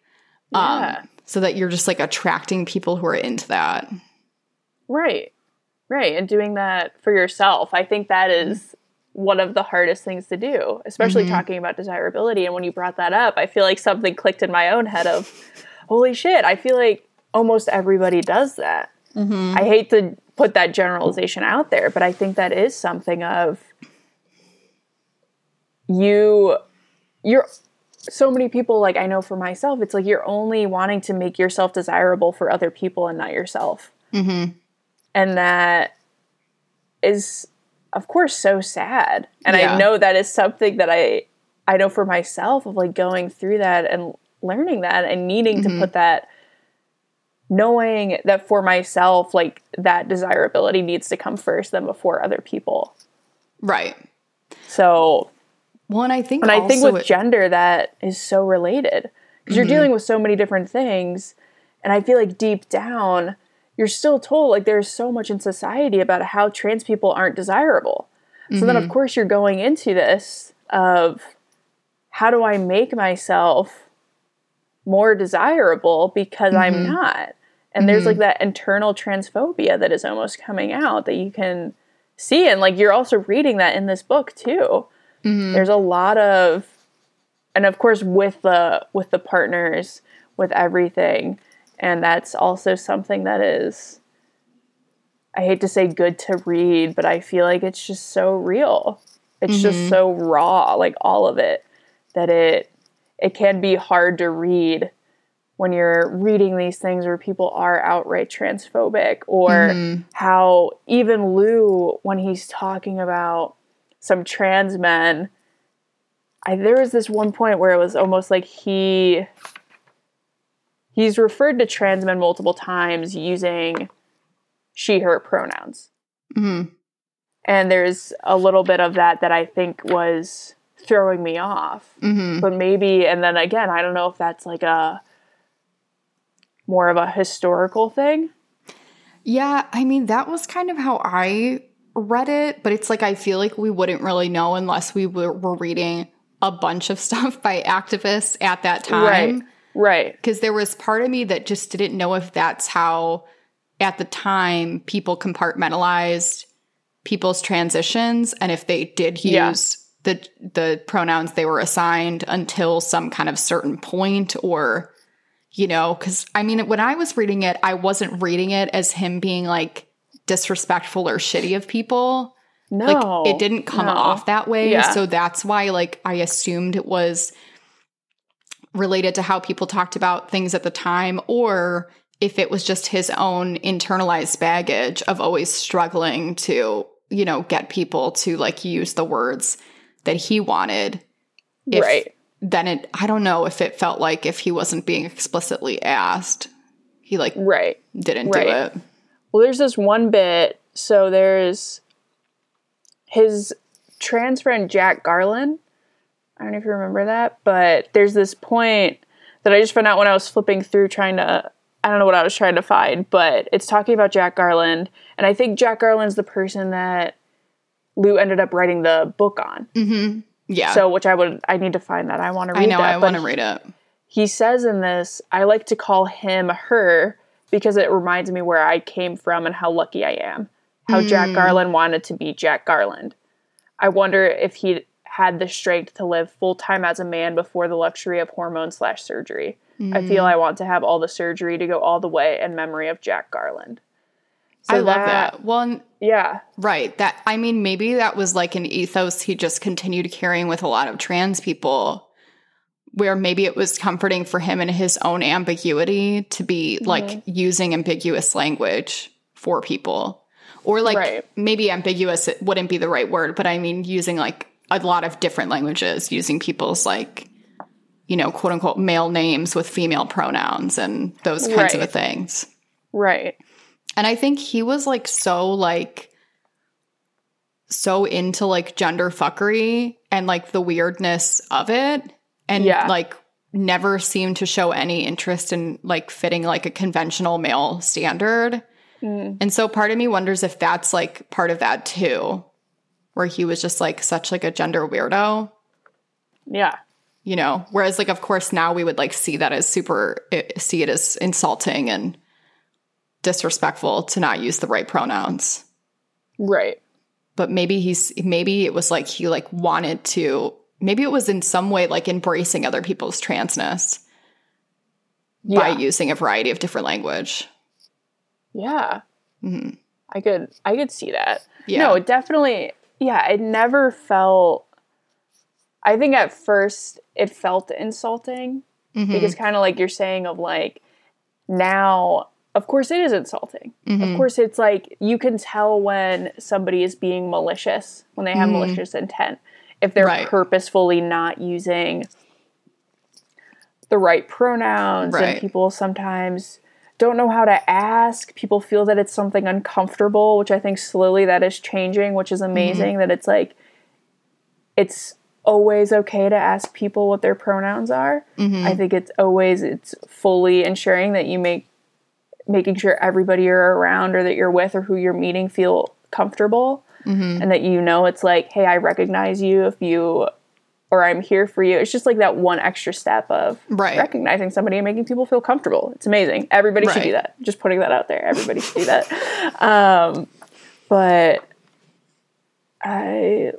Yeah. um, so that you're just like attracting people who are into that. Right. Right. And doing that for yourself. I think that mm-hmm. is one of the hardest things to do, especially mm-hmm. talking about desirability. And when you brought that up, I feel like something clicked in my own head of, holy shit, I feel like almost everybody does that. Mm-hmm. I hate to put that generalization out there, but I think that is something of you, you're so many people like I know for myself, it's like you're only wanting to make yourself desirable for other people and not yourself. Mm-hmm. And that is of course so sad. And Yeah. i know that is something that i i know for myself of like going through that and learning that and needing to mm-hmm. put that knowing that for myself like that desirability needs to come first than before other people. Right. so Well, and I think and i think with it- gender that is so related because you're mm-hmm. dealing with so many different things and i feel like deep down you're still told like there's so much in society about how trans people aren't desirable. So then of mm-hmm. course you're going into this of how do i make myself more desirable because i'm mm-hmm. not? And there's like that internal transphobia that is almost coming out that you can see and like you're also reading that in this book too Mm-hmm. there's a lot of and of course with the with the partners with everything. And that's also something that is i hate to say good to read but i feel like it's just so real. It's just mm-hmm. so raw like all of it that it it can be hard to read when you're reading these things where people are outright transphobic or mm-hmm. how even Lou when he's talking about some trans men I, there was this one point where it was almost like he he's referred to trans men multiple times using she her pronouns Mhm. and there's a little bit of that that i think was throwing me off Mhm. but maybe and then again i don't know if that's like a more of a historical thing Yeah, I mean, that was kind of how I read it, but it's like I feel like we wouldn't really know unless we were, were reading a bunch of stuff by activists at that time. right Because there was part of me that just didn't know if that's how, at the time, people compartmentalized people's transitions and if they did use Yeah. the the pronouns they were assigned until some kind of certain point or you know because i mean when i was reading it i wasn't reading it as him being like disrespectful or shitty of people no like it didn't come no. off that way Yeah. so that's why like i assumed it was related to how people talked about things at the time or if it was just his own internalized baggage of always struggling to you know get people to like use the words that he wanted if, right then it i don't know if it felt like if he wasn't being explicitly asked he like right didn't Right. do it Well, there's this one bit. So there's his trans friend Jack Garland. I don't know if you remember that, but there's this point that I just found out when I was flipping through trying to. I don't know what I was trying to find, but it's talking about Jack Garland, and I think Jack Garland's the person that Lou ended up writing the book on. Mm-hmm. yeah So, which I would, I need to find that. I want to read i know that. i want to read it he says in this, I like to call him her because it reminds me where I came from and how lucky I am. How Jack hmm. Garland wanted to be Jack Garland. I wonder if he had the strength to live full time as a man before the luxury of hormone slash surgery. I feel hmm. I want to have all the surgery to go all the way in memory of Jack Garland. So i love that well Yeah. Right. That I mean, maybe that was like an ethos he just continued carrying with a lot of trans people, where maybe it was comforting for him in his own ambiguity to be Mm-hmm. like using ambiguous language for people. Or like Right. maybe ambiguous it wouldn't be the right word, but I mean using like a lot of different languages, using people's like you know, quote unquote male names with female pronouns and those kinds Right. of things. Right. And I think he was like so like so into like gender fuckery and like the weirdness of it and Yeah. like never seemed to show any interest in like fitting like a conventional male standard. Mm. And so part of me wonders if that's like part of that too where he was just like such like a gender weirdo Yeah. you know whereas like of course now we would like see that as super see it as insulting and disrespectful to not use the right pronouns Right. but maybe he's maybe it was like he like wanted to maybe it was in some way like embracing other people's transness Yeah. by using a variety of different language Yeah. Mhm. I could I could see that. Yeah. No, definitely yeah, it never felt I think at first it felt insulting Mhm. because kind of like you're saying of like now of course it is insulting. Mm-hmm. Of course it's like you can tell when somebody is being malicious, when they have malicious intent. If they're Right. purposefully not using the right pronouns Right. and people sometimes don't know how to ask. People feel that it's something uncomfortable, which I think slowly that is changing, which is mm-hmm. amazing that it's like it's always okay to ask people what their pronouns are. Mm-hmm. I think it's always it's fully ensuring that you make making sure everybody you're around or that you're with or who you're meeting feel comfortable and that you know it's like, hey, I recognize you if you or I'm here for you. It's just like that one extra step of Right. recognizing somebody and making people feel comfortable. It's amazing. Everybody should do that. Just putting that out there. Everybody should do that. Um, but I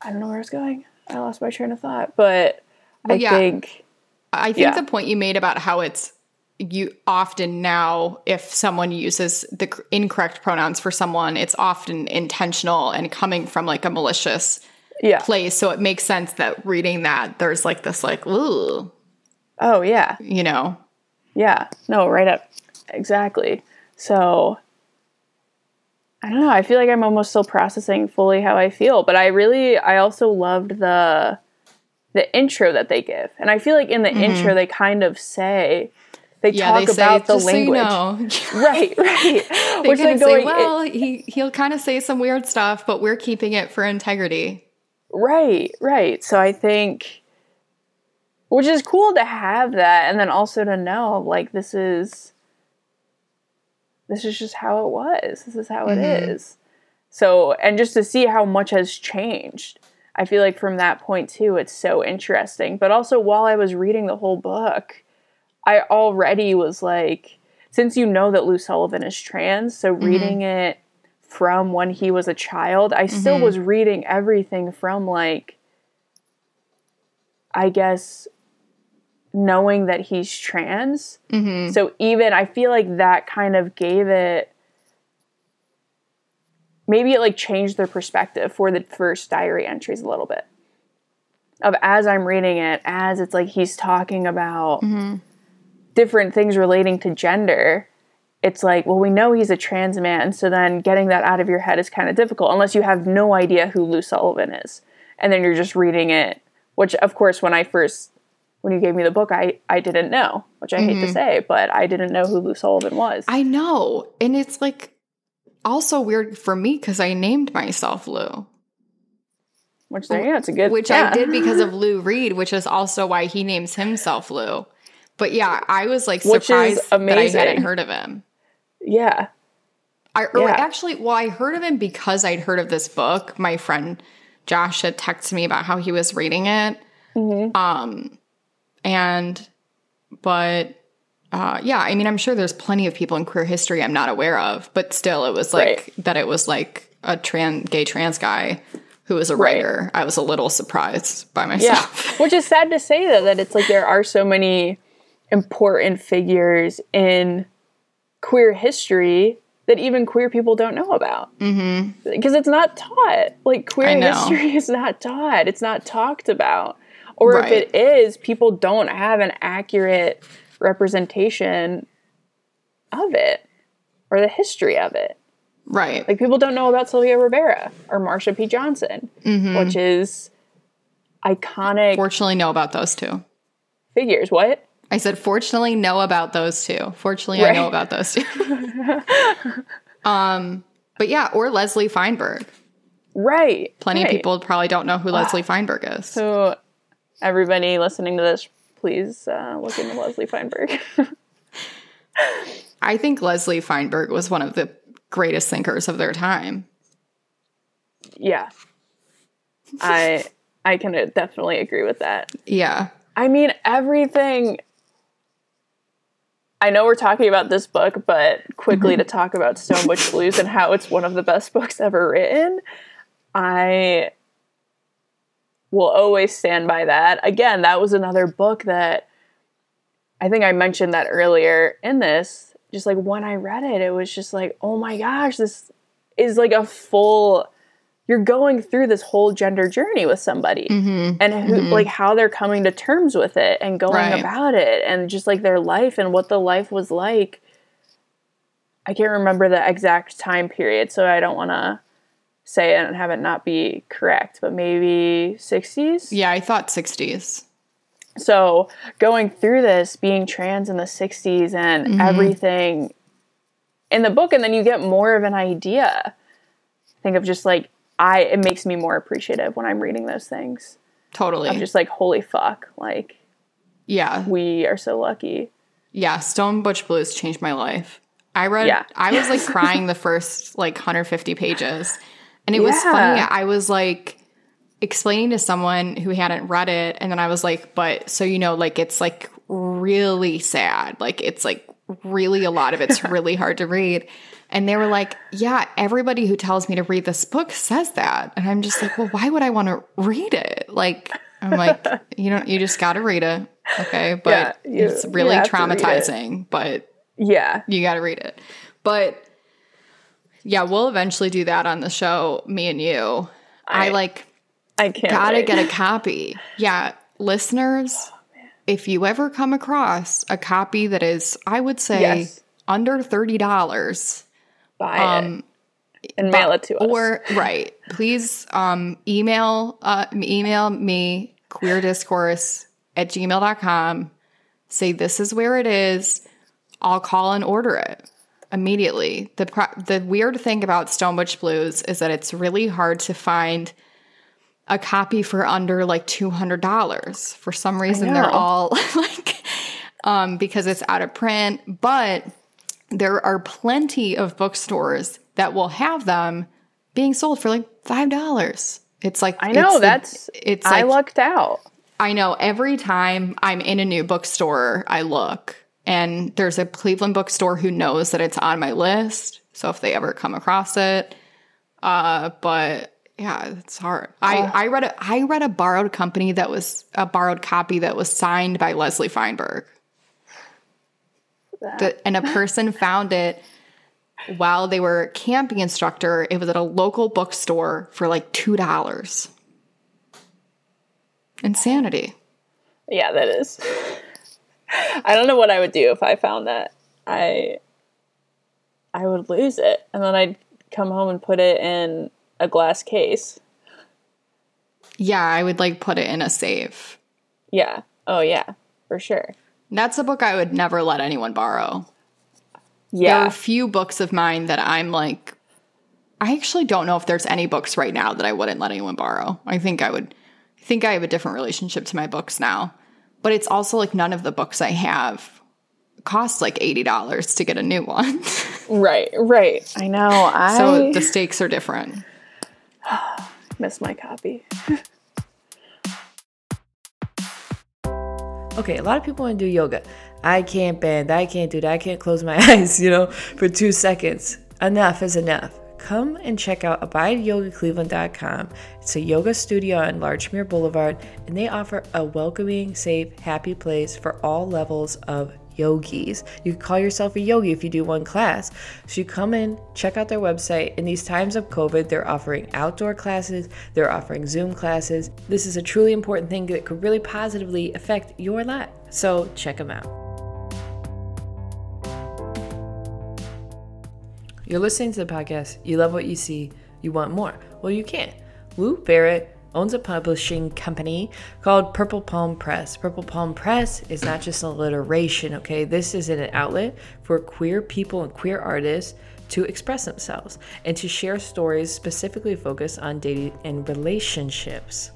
I don't know where I was going. I lost my train of thought. But I yeah. think I think Yeah. the point you made about how it's you often now if someone uses the incorrect pronouns for someone it's often intentional and coming from like a malicious yeah. place so it makes sense that reading that there's like this like ooh Oh yeah. you know Yeah, no, right up. Exactly. So I don't know. I feel like I'm almost still processing fully how I feel, but I really I also loved the the intro that they give. And I feel like in the mm-hmm. intro they kind of say they yeah talk they say about the just so you language. know Right, right. they Which kind like of say going well he he'll kind of say some weird stuff but we're keeping it for integrity Right, right. So I think which is cool to have that and then also to know like this is this is just how it was. This is how it mm-hmm. is. So and just to see how much has changed. I feel like from that point too it's so interesting. But also while I was reading the whole book, I already was like since you know that Lou Sullivan is trans, so mm-hmm. reading it from when he was a child, I still mm-hmm. was reading everything from like I guess knowing that he's trans. Mm-hmm. So even I feel like that kind of gave it maybe it like changed their perspective for the first diary entries a little bit. Of as I'm reading it, as it's like he's talking about different things relating to gender, it's like, well, we know he's a trans man, so then getting that out of your head is kind of difficult unless you have no idea who Lou Sullivan is. And then you're just reading it, which of course when I first when you gave me the book, I I didn't know, which I hate to mm-hmm. say, but I didn't know who Lou Sullivan was. i know and it's like also weird for me because i named myself lou which there, yeah, it's a good which yeah. I did because of Lou Reed, which is also why he names himself Lou. But yeah, I was like Which surprised that I hadn't heard of him. Yeah. I or Yeah. actually, well, I heard of him because I'd heard of this book. My friend Josh had texted me about how he was reading it. Mm-hmm. Um, and but uh, yeah, I mean, I'm sure there's plenty of people in queer history I'm not aware of, but still, it was like Right. that. It was like a trans gay trans guy who was a Right. writer. I was a little surprised by myself. Yeah. myself. Which is sad to say though that it's like there are so many important figures in queer history that even queer people don't know about. Mm-hmm. Because it's not taught. Like queer history is not taught. It's not talked about. Or Right. if it is, people don't have an accurate representation of it or the history of it. right. Like people don't know about Sylvia Rivera or Marsha P. Johnson, Mm-hmm. which is iconic. Fortunately, know about those two. figures. What? I said, fortunately, know about those two. Fortunately, I know about those two. um, but yeah, or Leslie Feinberg. Right. Plenty of people probably don't know who Leslie Feinberg is. So, everybody listening to this, please uh, look into Leslie Feinberg. I think Leslie Feinberg was one of the greatest thinkers of their time. yeah, I I can definitely agree with that. Yeah. I mean, everything. I know we're talking about this book, but quickly mm-hmm. to talk about Stone Butch Blues and how it's one of the best books ever written, I will always stand by that. Again, that was another book that I think I mentioned that earlier in this. Just like when I read it, it was just like, oh my gosh, this is like a full. You're going through this whole gender journey with somebody mm-hmm. and who, mm-hmm. like how they're coming to terms with it and going Right. about it and just like their life and what the life was like. I can't remember the exact time period, so I don't want to say it and have it not be correct, but maybe 60s. Yeah, I thought 60s. So going through this, being trans in the 60s and mm-hmm. everything in the book, and then you get more of an idea. Think of just like, I, it makes me more appreciative when I'm reading those things. Totally. I'm just like, holy fuck, like, yeah. we are so lucky. Yeah. Stone Butch Blues changed my life. I read, Yeah. I was like crying the first like 150 pages. And it was funny. I was like explaining to someone who hadn't read it. And then I was like, but so, you know, like it's like really sad. Like it's like really a lot of it's really hard to read. And they were like, yeah, everybody who tells me to read this book says that. And I'm just like, well, why would I want to read it? Like, I'm like, you don't, you just got to read it. Okay. But Yeah, you- it's really traumatizing, but Yeah. you got to read it. But yeah, we'll eventually do that on the show, me and you. I, I- like I can't. gotta wait. get a copy. Yeah, listeners, oh, if you ever come across a copy that is, I would say, Yes. under thirty dollars, Buy um, it and mail it to us. or right, please um, email uh, email me queer discourse at gmail.com. Say this is where it is. I'll call and order it immediately. The pro- the weird thing about Stone Butch Blues is that it's really hard to find a copy for under like two hundred dollars. For some reason, they're all like um, because it's out of print, but there are plenty of bookstores that will have them being sold for like five dollars. It's like I know it's the- that's. it's I like lucked out. I know every time I'm in a new bookstore, I look and there's a Cleveland bookstore who knows that it's on my list. So if they ever come across it, uh, but yeah, it's hard. I, I read a I read a borrowed company that was a borrowed copy that was signed by Leslie Feinberg. The, and a person found it while they were camping instructor. It was at a local bookstore for like two dollars. Insanity. Yeah, that is. I don't know what I would do if I found that. I I would lose it, and then I'd come home and put it in a glass case. Yeah, I would like put it in a safe. Yeah. Oh yeah, for sure. That's a book I would never let anyone borrow. Yeah. There are a few books of mine that I'm like, I actually don't know if there's any books right now that I wouldn't let anyone borrow. I think I would, I think I have a different relationship to my books now. But it's also like none of the books I have cost like $80 to get a new one. Right. Right. I know. I so the stakes are different. miss my copy. Okay, a lot of people want to do yoga. I can't bend, I can't do that, I can't close my eyes, you know, for two seconds. Enough is enough. Come and check out abideyogacleveland.com. It's a yoga studio on Larchmere Boulevard, and they offer a welcoming, safe, happy place for all levels of yogis. You can call yourself a yogi if you do one class. So you come in, check out their website. In these times of COVID, they're offering outdoor classes, they're offering Zoom classes. This is a truly important thing that could really positively affect your life. So check them out. You're listening to the podcast, you love what you see, you want more. Well, you can't. Lou Barrett owns a publishing company called Purple Palm Press. Purple Palm Press is not just alliteration, okay? This is an outlet for queer people and queer artists to express themselves and to share stories specifically focused on dating and relationships.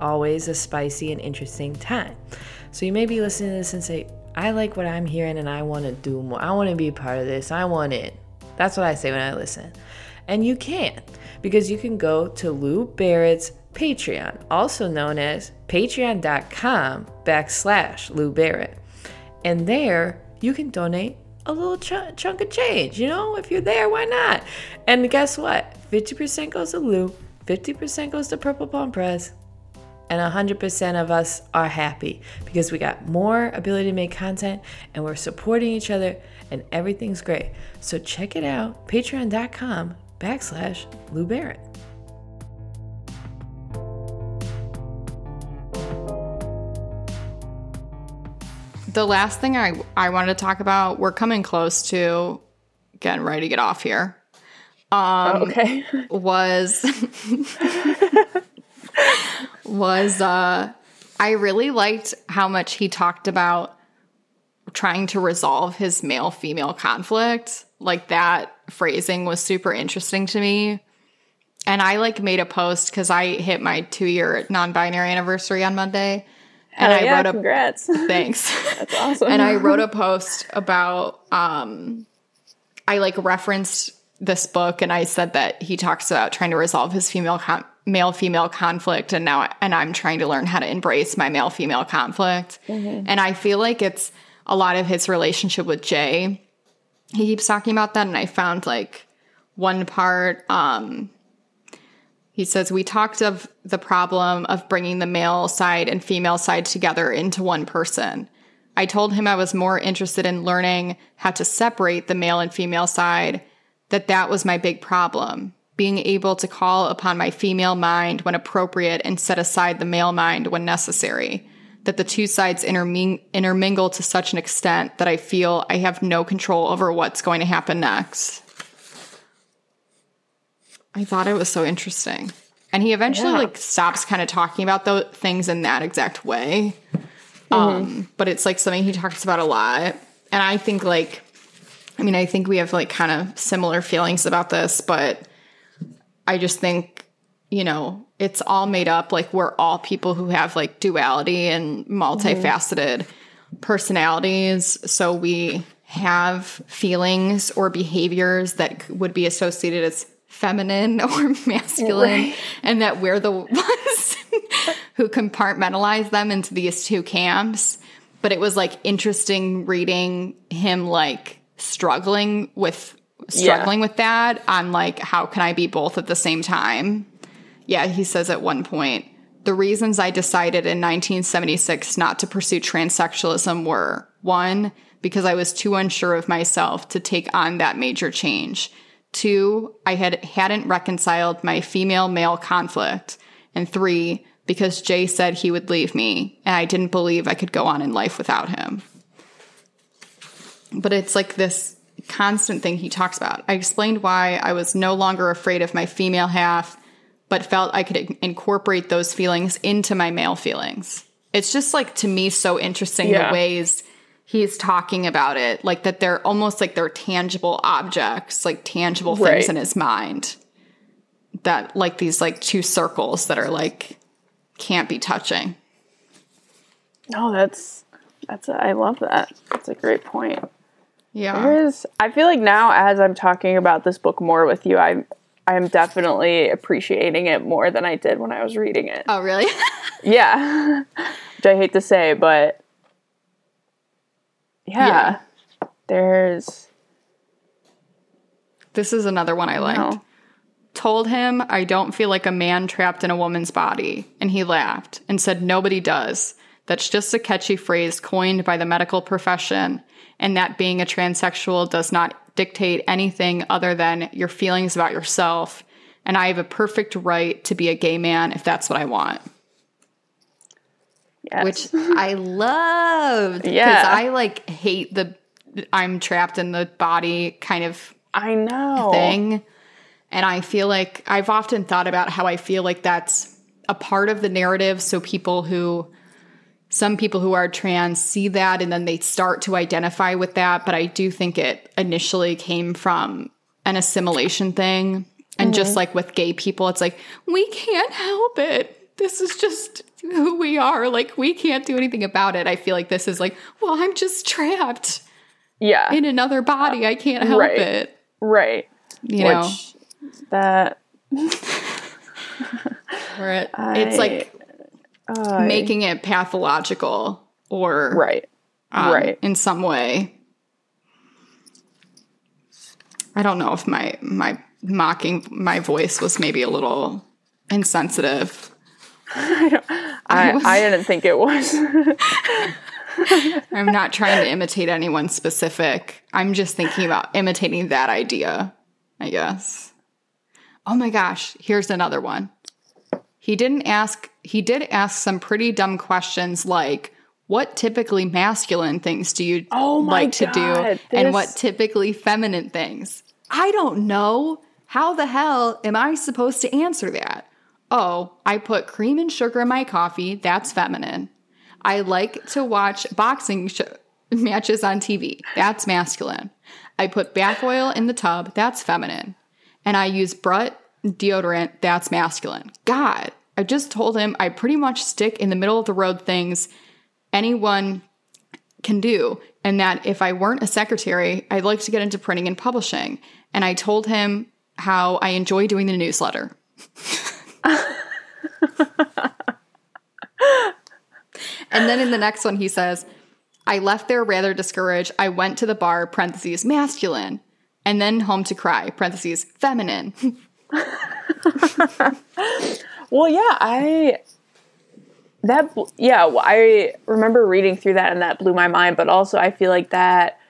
Always a spicy and interesting time. So you may be listening to this and say, I like what I'm hearing and I want to do more. I want to be part of this. I want it. That's what I say when I listen. And you can because you can go to Lou Barrett's Patreon, also known as patreon.com backslash Lou Barrett. And there you can donate a little ch- chunk of change. You know, if you're there, why not? And guess what? 50% goes to Lou, 50% goes to Purple Palm Press, and 100% of us are happy because we got more ability to make content and we're supporting each other and everything's great. So check it out, patreon.com backslash Lou Barrett. The last thing I, I wanted to talk about, we're coming close to getting ready to get off here, Oh, okay. was was uh I really liked how much he talked about trying to resolve his male female conflict. Like that phrasing was super interesting to me. And I like made a post because I hit my two year non binary anniversary on Monday. And Hell I yeah, wrote a congrats. thanks. That's awesome. and I wrote a post about um I like referenced this book and I said that he talks about trying to resolve his female con- male female conflict and now and I'm trying to learn how to embrace my male female conflict. And I feel like it's a lot of his relationship with Jay. He keeps talking about that and I found like one part um he says, We talked of the problem of bringing the male side and female side together into one person. I told him I was more interested in learning how to separate the male and female side, that that was my big problem. Being able to call upon my female mind when appropriate and set aside the male mind when necessary. That the two sides interming- intermingle to such an extent that I feel I have no control over what's going to happen next. I thought it was so interesting. And he eventually Yeah. like stops kind of talking about those things in that exact way. Um, but it's like something he talks about a lot. And I think like I mean, I think we have like kind of similar feelings about this, but I just think, you know, it's all made up. Like we're all people who have like duality and multifaceted personalities. So we have feelings or behaviors that would be associated as feminine or masculine, Right. and that we're the ones who compartmentalize them into these two camps. But it was like interesting reading him like struggling with struggling with that on like how can I be both at the same time? Yeah, he says at one point, the reasons I decided in 1976 not to pursue transsexualism were one, because I was too unsure of myself to take on that major change. Two, I had hadn't reconciled my female male conflict. And three, because Jay said he would leave me and I didn't believe I could go on in life without him. But it's like this constant thing he talks about. I explained why I was no longer afraid of my female half, but felt I could incorporate those feelings into my male feelings. It's just like to me so interesting Yeah. the ways he's talking about it, like that they're almost like they're tangible objects, like tangible things Right. in his mind. That like these like two circles that are like can't be touching. no, that's that's I love that. That's a great point. Yeah. There is I feel like now as I'm talking about this book more with you, I'm I'm definitely appreciating it more than I did when I was reading it. Oh, really? Yeah. Which I hate to say, but yeah. There's this is another one I liked. no. told him I don't feel like a man trapped in a woman's body, and he laughed and said, Nobody does. That's just a catchy phrase coined by the medical profession, and that being a transsexual does not dictate anything other than your feelings about yourself. And I have a perfect right to be a gay man if that's what I want. Yes. Which I loved. Because Yeah. I like hate the I'm trapped in the body kind of I know. thing. And I feel like I've often thought about how I feel like that's a part of the narrative so people who some people who are trans see that and then they start to identify with that but i do think it initially came from an assimilation thing and just mm-hmm. like with gay people it's like we can't help it this is just who we are like we can't do anything about it i feel like this is like well i'm just trapped Yeah. in another body i can't help Right. it right. you know that it, it's like uh, making it pathological or right. um, right. in some way. I don't know if my my mocking my voice was maybe a little insensitive. I, was- I didn't think it was. I'm not trying to imitate anyone specific. I'm just thinking about imitating that idea, I guess. Oh my gosh, here's another one. He didn't ask he did ask some pretty dumb questions like what typically masculine things do you Oh like to do God, and what typically feminine things? I don't know. How the hell am I supposed to answer that? Oh, I put cream and sugar in my coffee. That's feminine. I like to watch boxing sh- matches on TV. That's masculine. I put bath oil in the tub. That's feminine. And I use Brut deodorant. That's masculine. God, I just told him I pretty much stick in the middle of the road things anyone can do. And that if I weren't a secretary, I'd like to get into printing and publishing. And I told him how I enjoy doing the newsletter. and then in the next one, he says, I left there rather discouraged. I went to the bar, parentheses, masculine, and then home to cry, parentheses, feminine. Well, yeah, I that yeah, I remember reading through that and that blew my mind, but also I feel like that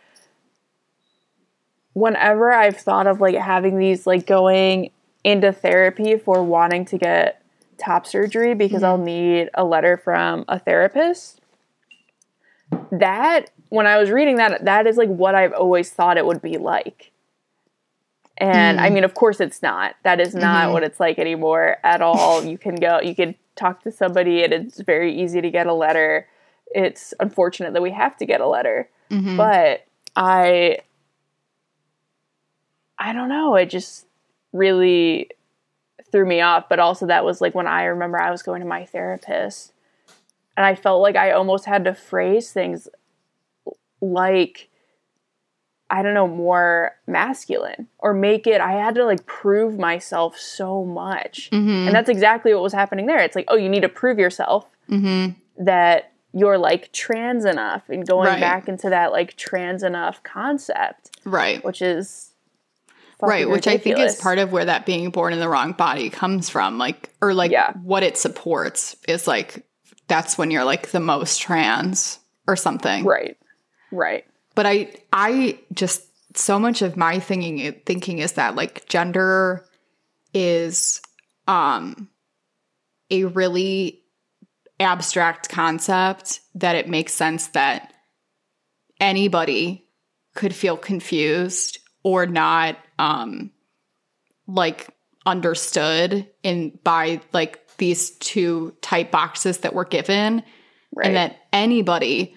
whenever I've thought of like having these like going into therapy for wanting to get top surgery because I'll mm-hmm. need a letter from a therapist. That when I was reading that that is like what I've always thought it would be like. And I mm-hmm. mean, of course, it's not. That is not mm-hmm. what it's like anymore at all. You can go, you can talk to somebody, and it's very easy to get a letter. It's unfortunate that we have to get a letter, but I, I don't know. It just really threw me off. But also, that was like when I remember I was going to my therapist, and I felt like I almost had to phrase things like I don't know, more masculine or make it, I had to like prove myself so much. Mm-hmm. And that's exactly what was happening there. It's like, oh, you need to prove yourself Mm-hmm. that you're like trans enough and going Right. back into that like trans enough concept, Right. which is right which i think is part of where that being born in the wrong body comes from like or like Yeah. what it supports is like that's when you're like the most trans or something Right. Right. but i i just so much of my thinking thinking is that like gender is um a really abstract concept that it makes sense that anybody could feel confused or not um like understood in by like these two type boxes that we're given Right. and that anybody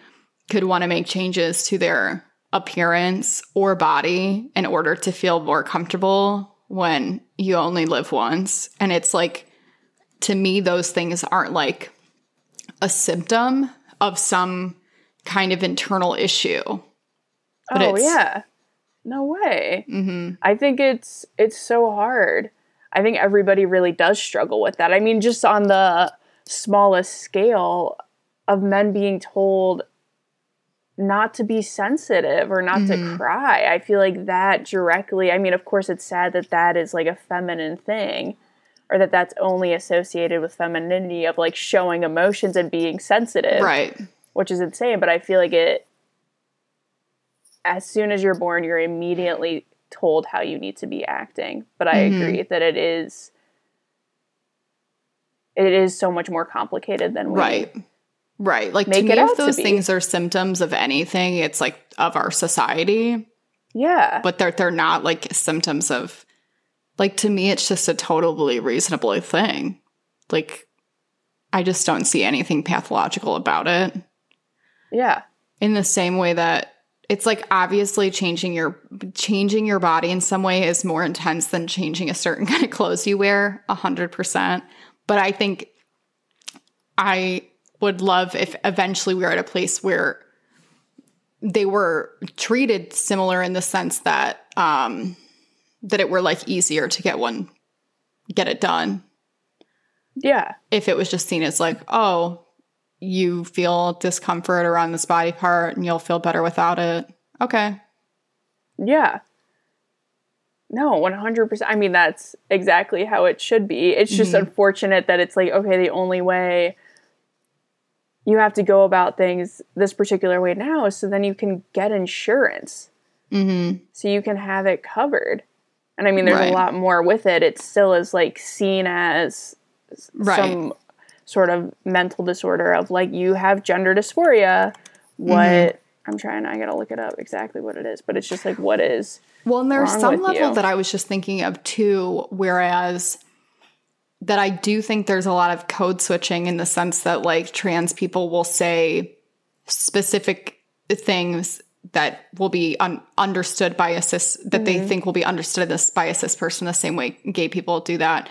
could want to make changes to their appearance or body in order to feel more comfortable when you only live once and it's like to me those things aren't like a symptom of some kind of internal issue But oh yeah. No way. hmm I think it's it's so hard. I think everybody really does struggle with that. I mean, just on the smallest scale of men being told not to be sensitive or not to cry. I feel like that directly, I mean, of course it's sad that that is like a feminine thing or that that's only associated with femininity of like showing emotions and being sensitive right which is insane. But I feel like it, as soon as you're born, you're immediately told how you need to be acting. But I Mhm. agree that it is, it is so much more complicated than we. right right like to Make me it if to those things are symptoms of anything it's like of our society Yeah. but they're they're not like symptoms of like to me it's just a totally reasonable thing like I just don't see anything pathological about it. Yeah. In the same way that it's like obviously changing your changing your body in some way is more intense than changing a certain kind of clothes you wear, a hundred percent. But I think I would love if eventually we were at a place where they were treated similar in the sense that um that it were like easier to get one get it done Yeah. if it was just seen as like oh you feel discomfort around this body part and you'll feel better without it okay Yeah. No, 100%. I mean, that's exactly how it should be. It's just unfortunate that it's like, okay, the only way you have to go about things this particular way now is so then you can get insurance. mm-hmm So you can have it covered. And I mean, there's Right. a lot more with it. It still is like seen as Right. some sort of mental disorder of like you have gender dysphoria. What Mm-hmm. I'm trying, I gotta look it up exactly what it is, but it's just like what is Well, and there's some level you? that I was just thinking of too, whereas that I do think there's a lot of code switching in the sense that like trans people will say specific things that will be un- understood by a cis that they think will be understood this by a cis person the same way gay people do that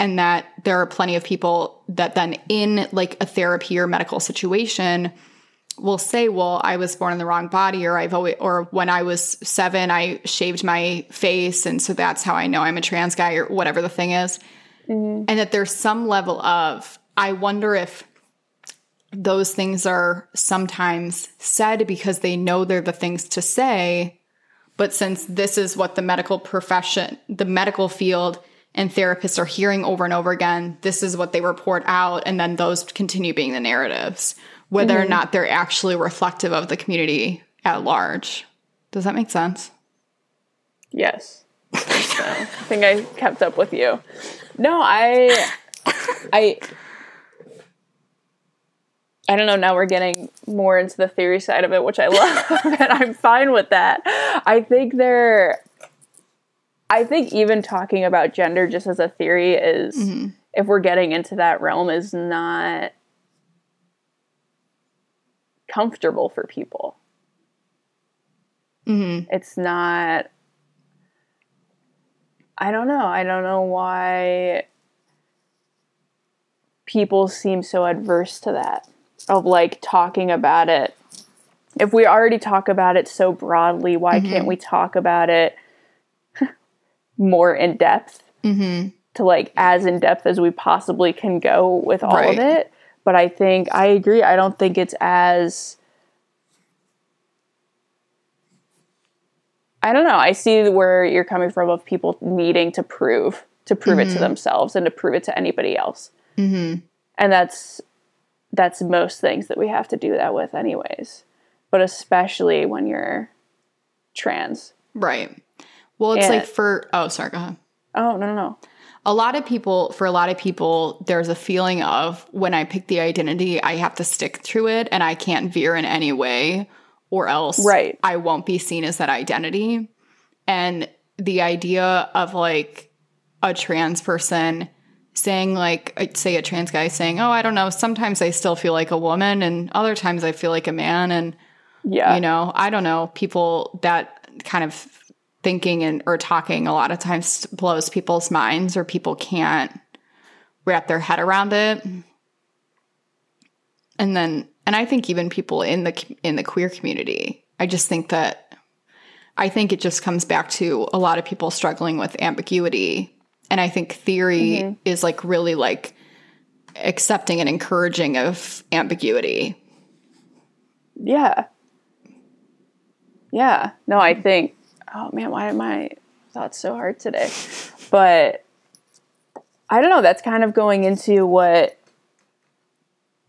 and that there are plenty of people that then in like a therapy or medical situation will say, "Well, I was born in the wrong body," or "I've always," or "When I was seven, I shaved my face, and so that's how I know I'm a trans guy," or whatever the thing is, mm-hmm. and that there's some level of I wonder if those things are sometimes said because they know they're the things to say, but since this is what the medical profession, the medical field, and therapists are hearing over and over again, this is what they report out, and then those continue being the narratives, whether or mm-hmm. not they're actually reflective of the community at large. Does that make sense? Yes. So, I think I kept up with you. No, I I I don't know, now we're getting more into the theory side of it, which I love, and I'm fine with that. I think there I think even talking about gender just as a theory is mm-hmm. if we're getting into that realm is not comfortable for people. Mm-hmm. It's not I don't know. I don't know why people seem so adverse to that of like talking about it. If we already talk about it so broadly, why can't mm-hmm. we talk about it more in depth? Mm-hmm. To like as in depth as we possibly can go with all Right. of it. But I think I agree. I don't think it's as I don't know. I see where you're coming from of people needing to prove to prove it to themselves and to prove it to anybody else. Mm-hmm. And that's that's most things that we have to do that with anyways. But especially when you're trans. Right. Well, it's And- like for, oh, sorry, go ahead. Oh, no, no, no. a lot of people for a lot of people there's a feeling of when i pick the identity i have to stick to it and i can't veer in any way or else Right. i won't be seen as that identity and the idea of like a trans person saying like I'd say a trans guy saying oh i don't know sometimes i still feel like a woman and other times i feel like a man and Yeah. you know i don't know people that kind of thinking and or talking a lot of times blows people's minds or people can't wrap their head around it and then and i think even people in the in the queer community i just think that i think it just comes back to a lot of people struggling with ambiguity and i think theory mm-hmm. is like really like accepting and encouraging of ambiguity Yeah. Yeah. No, I think, oh man, why am I thoughts so hard today? But I don't know. That's kind of going into what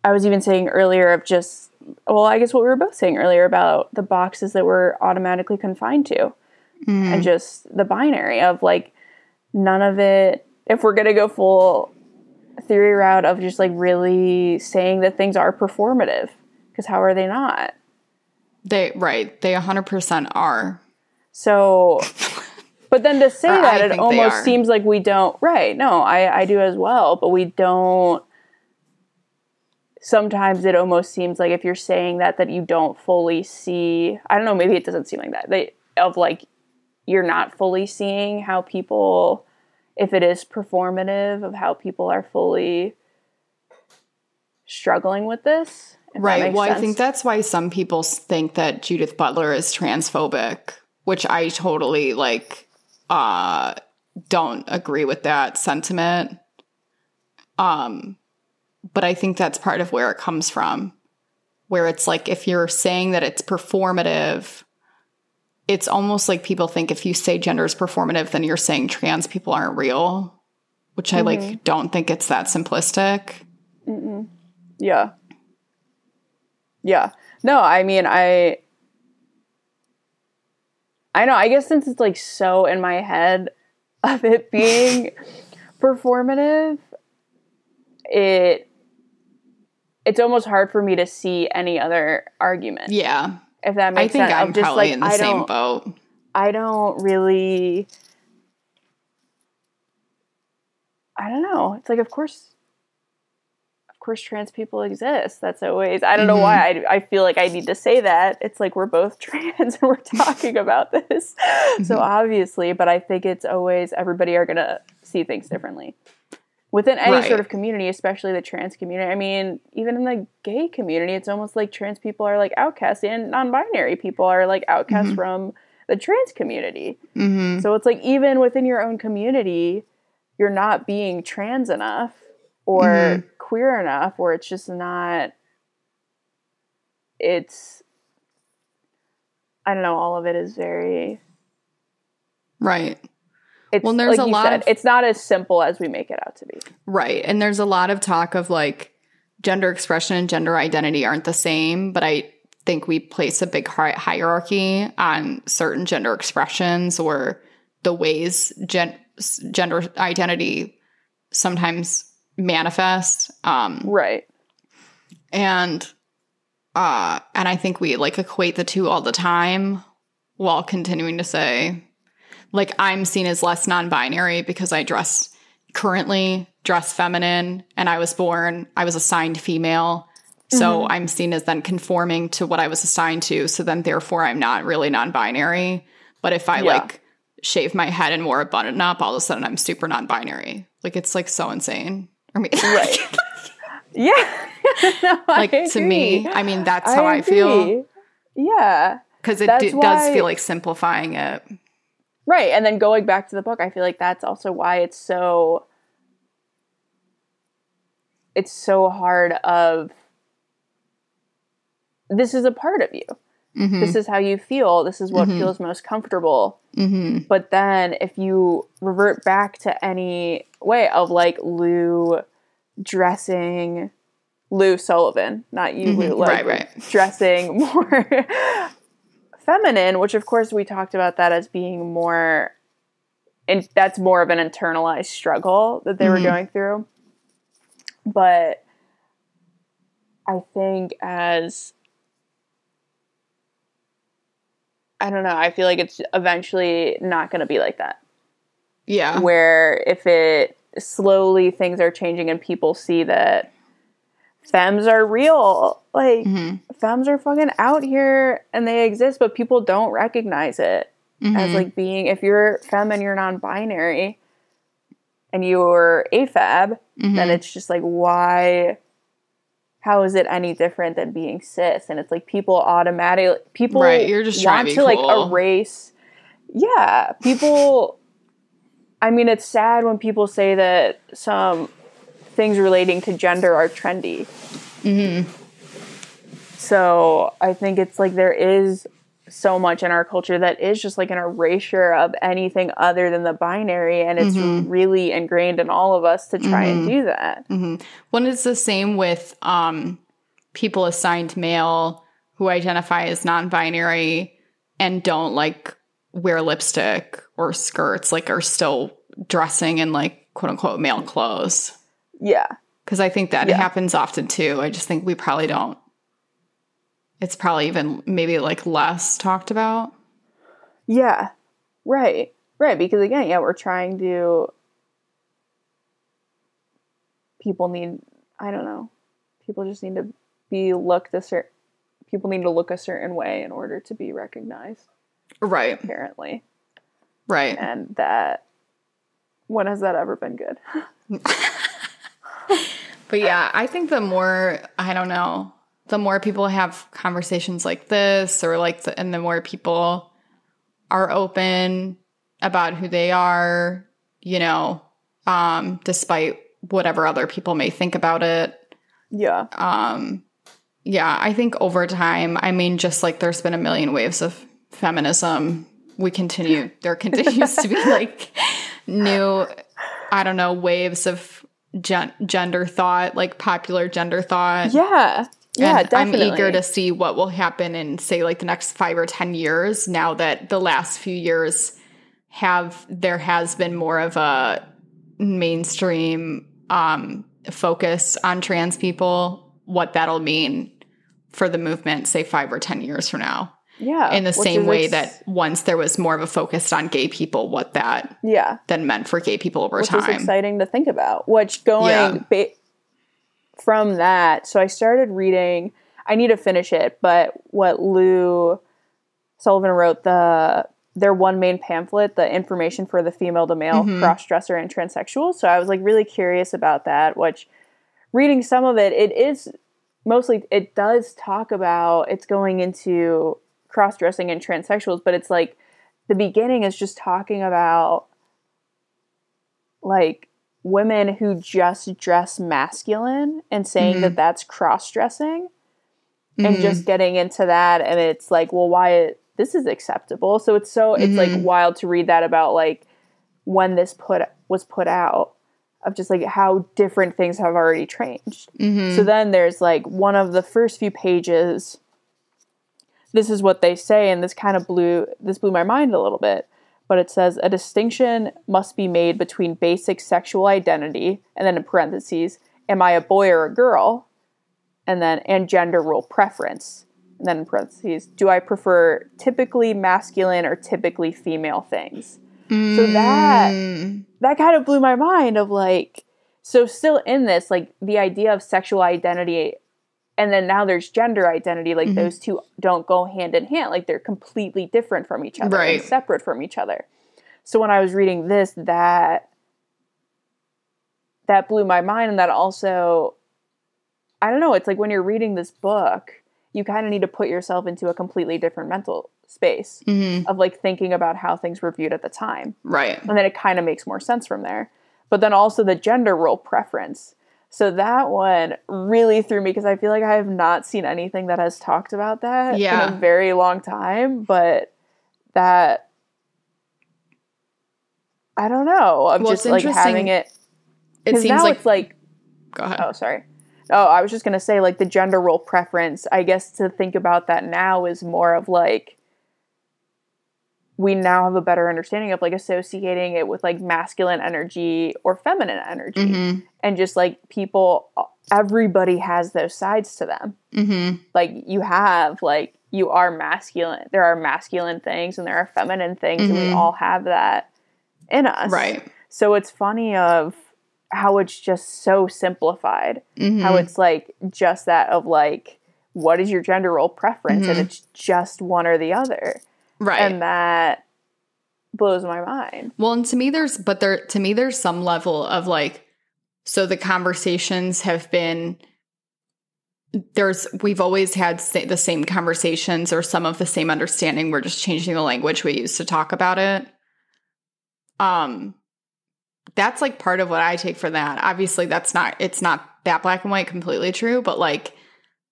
I was even saying earlier of just, well, I guess what we were both saying earlier about the boxes that we're automatically confined to and mm-hmm. just the binary of like none of it, if we're going to go full theory route of just like really saying that things are performative, because how are they not? they right they 100% are So, but then to say that, it almost seems like we don't, right? No, I, I do as well, but we don't sometimes it almost seems like if you're saying that that you don't fully see i don't know maybe it doesn't seem like that they of like you're not fully seeing how people if it is performative of how people are fully struggling with this Right. Well, I think that's why some people think that Judith Butler is transphobic, which I totally like uh don't agree with that sentiment. Um but I think that's part of where it comes from. Where it's like if you're saying that it's performative, it's almost like people think if you say gender is performative, then you're saying trans people aren't real, which I like don't think it's that simplistic. Yeah. Yeah. No, I mean, I. I know. I guess since it's like so in my head of it being performative, it it's almost hard for me to see any other argument. Yeah. If that makes I makes think sense. I'm Of just, probably like, in the I same don't- boat. I don't really. I don't know. It's like, of course, course, trans people exist. That's always. I don't know why. Mm-hmm. I, I feel like I need to say that. It's like we're both trans and we're talking about this. So mm-hmm. obviously, but I think it's always everybody are gonna see things differently within any Right. sort of community, especially the trans community. I mean, even in the gay community, it's almost like trans people are like outcasts, and non-binary people are like outcasts mm-hmm. from the trans community. hmm So it's like even within your own community, you're not being trans enough or mm-hmm. queer enough, where it's just not. It's. I don't know. All of it is very. Right. It's, Well, there's like a lot said, of- It's not as simple as we make it out to be. Right. And there's a lot of talk of like gender expression and gender identity aren't the same, but I think we place a big hi- hierarchy on certain gender expressions or the ways gen- gender identity sometimes manifest. Um, Right. and uh and i think we like equate the two all the time while continuing to say like i'm seen as less non-binary because i dress currently dress feminine and i was born i was assigned female so i'm seen as then conforming to what i was assigned to so then therefore i'm not really non-binary but if i Yeah. like shave my head and wore a button up all of a sudden i'm super non-binary like it's like so insane i mean Right. Yeah. No, I like to me i mean that's how i, feel. Yeah. because it That's do, does feel like simplifying it Right. And then going back to the book, I feel like that's also why it's so it's so hard of this is a part of you. Mm-hmm. This is how you feel. This is what feels most comfortable. hmm But then if you revert back to any way of like Lou dressing Lou Sullivan, not you, Lou, like Mm-hmm. Right, right. dressing more feminine, which of course we talked about that as being more and that's more of an internalized struggle that they Mm-hmm. were going through. But I think as I don't know, I feel like it's eventually not going to be like that yeah where if it slowly things are changing and people see that femmes are real like Mhm. femmes are fucking out here and they exist but people don't recognize it as Mhm. like being if you're femme and you're non-binary and you're afab then Mhm. it's just like why how is it any different than being cis and it's like people automatically people Right, you're just trying want to to, be like cool. erase yeah people i mean it's sad when people say that some things relating to gender are trendy Mm-hmm. so i think it's like there is so much in our culture that is just like an erasure of anything other than the binary and it's Mm-hmm. really ingrained in all of us to try and do that When it's the same with um, people assigned male who identify as non-binary and don't like wear lipstick or skirts, like are still dressing in like quote unquote male clothes. yeah Because I think that Yeah. happens often too. I just think we probably don't. It's probably even maybe like less talked about. Yeah. Right. Right. Because again, yeah, we're trying to. People need. I don't know. people just need to be looked a certain people need to look a certain way in order to be recognized Right. apparently Right. and that when has that ever been good But yeah, I think the more I don't know, the more people have conversations like this, or like, the, and the more people are open about who they are, you know, um, despite whatever other people may think about it. yeah Um, yeah, I think over time, I mean, just like there's been a million waves of feminism, we continue, there continues to be like new, I don't know, waves of gen- gender thought, like popular gender thought. yeah yeah and definitely I'm eager to see what will happen in, say, like the next five or 10 years now that the last few years have, there has been more of a mainstream um, focus on trans people, what that'll mean for the movement, say, five or 10 years from now. yeah In the same way ex- that once there was more of a focus on gay people, what that yeah then meant for gay people over which is time. exciting to think about. Which going Yeah. ba- from that, so I started reading. I need to finish it, but what Lou Sullivan wrote the their one main pamphlet, the information for the female to male Mhm. cross dresser and transsexual. So I was like really curious about that. Which reading some of it, it is mostly it does talk about it's going into cross dressing and transsexuals, but it's like the beginning is just talking about like women who just dress masculine and saying that that's cross dressing and Mhm. just getting into that and it's like well why it, this is acceptable so it's so it's like Mhm. wild to read that about like when this put was put out of just like how different things have already changed Mhm. so then there's like one of the first few pages. This is what they say, and this kind of blew this blew my mind a little bit. But it says a distinction must be made between basic sexual identity, and then in parentheses, am I a boy or a girl? And then and gender role preference. And then in parentheses, do I prefer typically masculine or typically female things? So that Mm. that kind of blew my mind of like so still in this like the idea of sexual identity and then now there's gender identity like Mhm. those two don't go hand in hand like they're completely different from each other Right. and separate from each other so when i was reading this that that blew my mind and that also i don't know it's like when you're reading this book you kind of need to put yourself into a completely different mental space Mhm. of like thinking about how things were viewed at the time Right. and then it kind of makes more sense from there. But then also the gender role preference. So that one really threw me because I feel like I have not seen anything that has talked about that Yeah. in a very long time. But that I don't know. Of Well, just like having it It seems now like, it's like go ahead. oh sorry. Oh, I was just gonna say like the gender role preference. I guess to think about that now is more of like we now have a better understanding of like associating it with like masculine energy or feminine energy Mhm. and just like people everybody has those sides to them Mhm. like you have like you are masculine there are masculine things and there are feminine things and we Mhm. all have that in us Right. so it's funny of how it's just so simplified Mhm. how it's like just that of like what is your gender role preference and Mhm. it's just one or the other right. and that blows my mind Well, and to me, there's, but there, to me, there's some level of like, so the conversations have been, there's, we've always had the same conversations or some of the same understanding. We're just changing the language we use to talk about it. Um, that's like part of what I take for that. Obviously, that's not, it's not that black and white completely true, but like,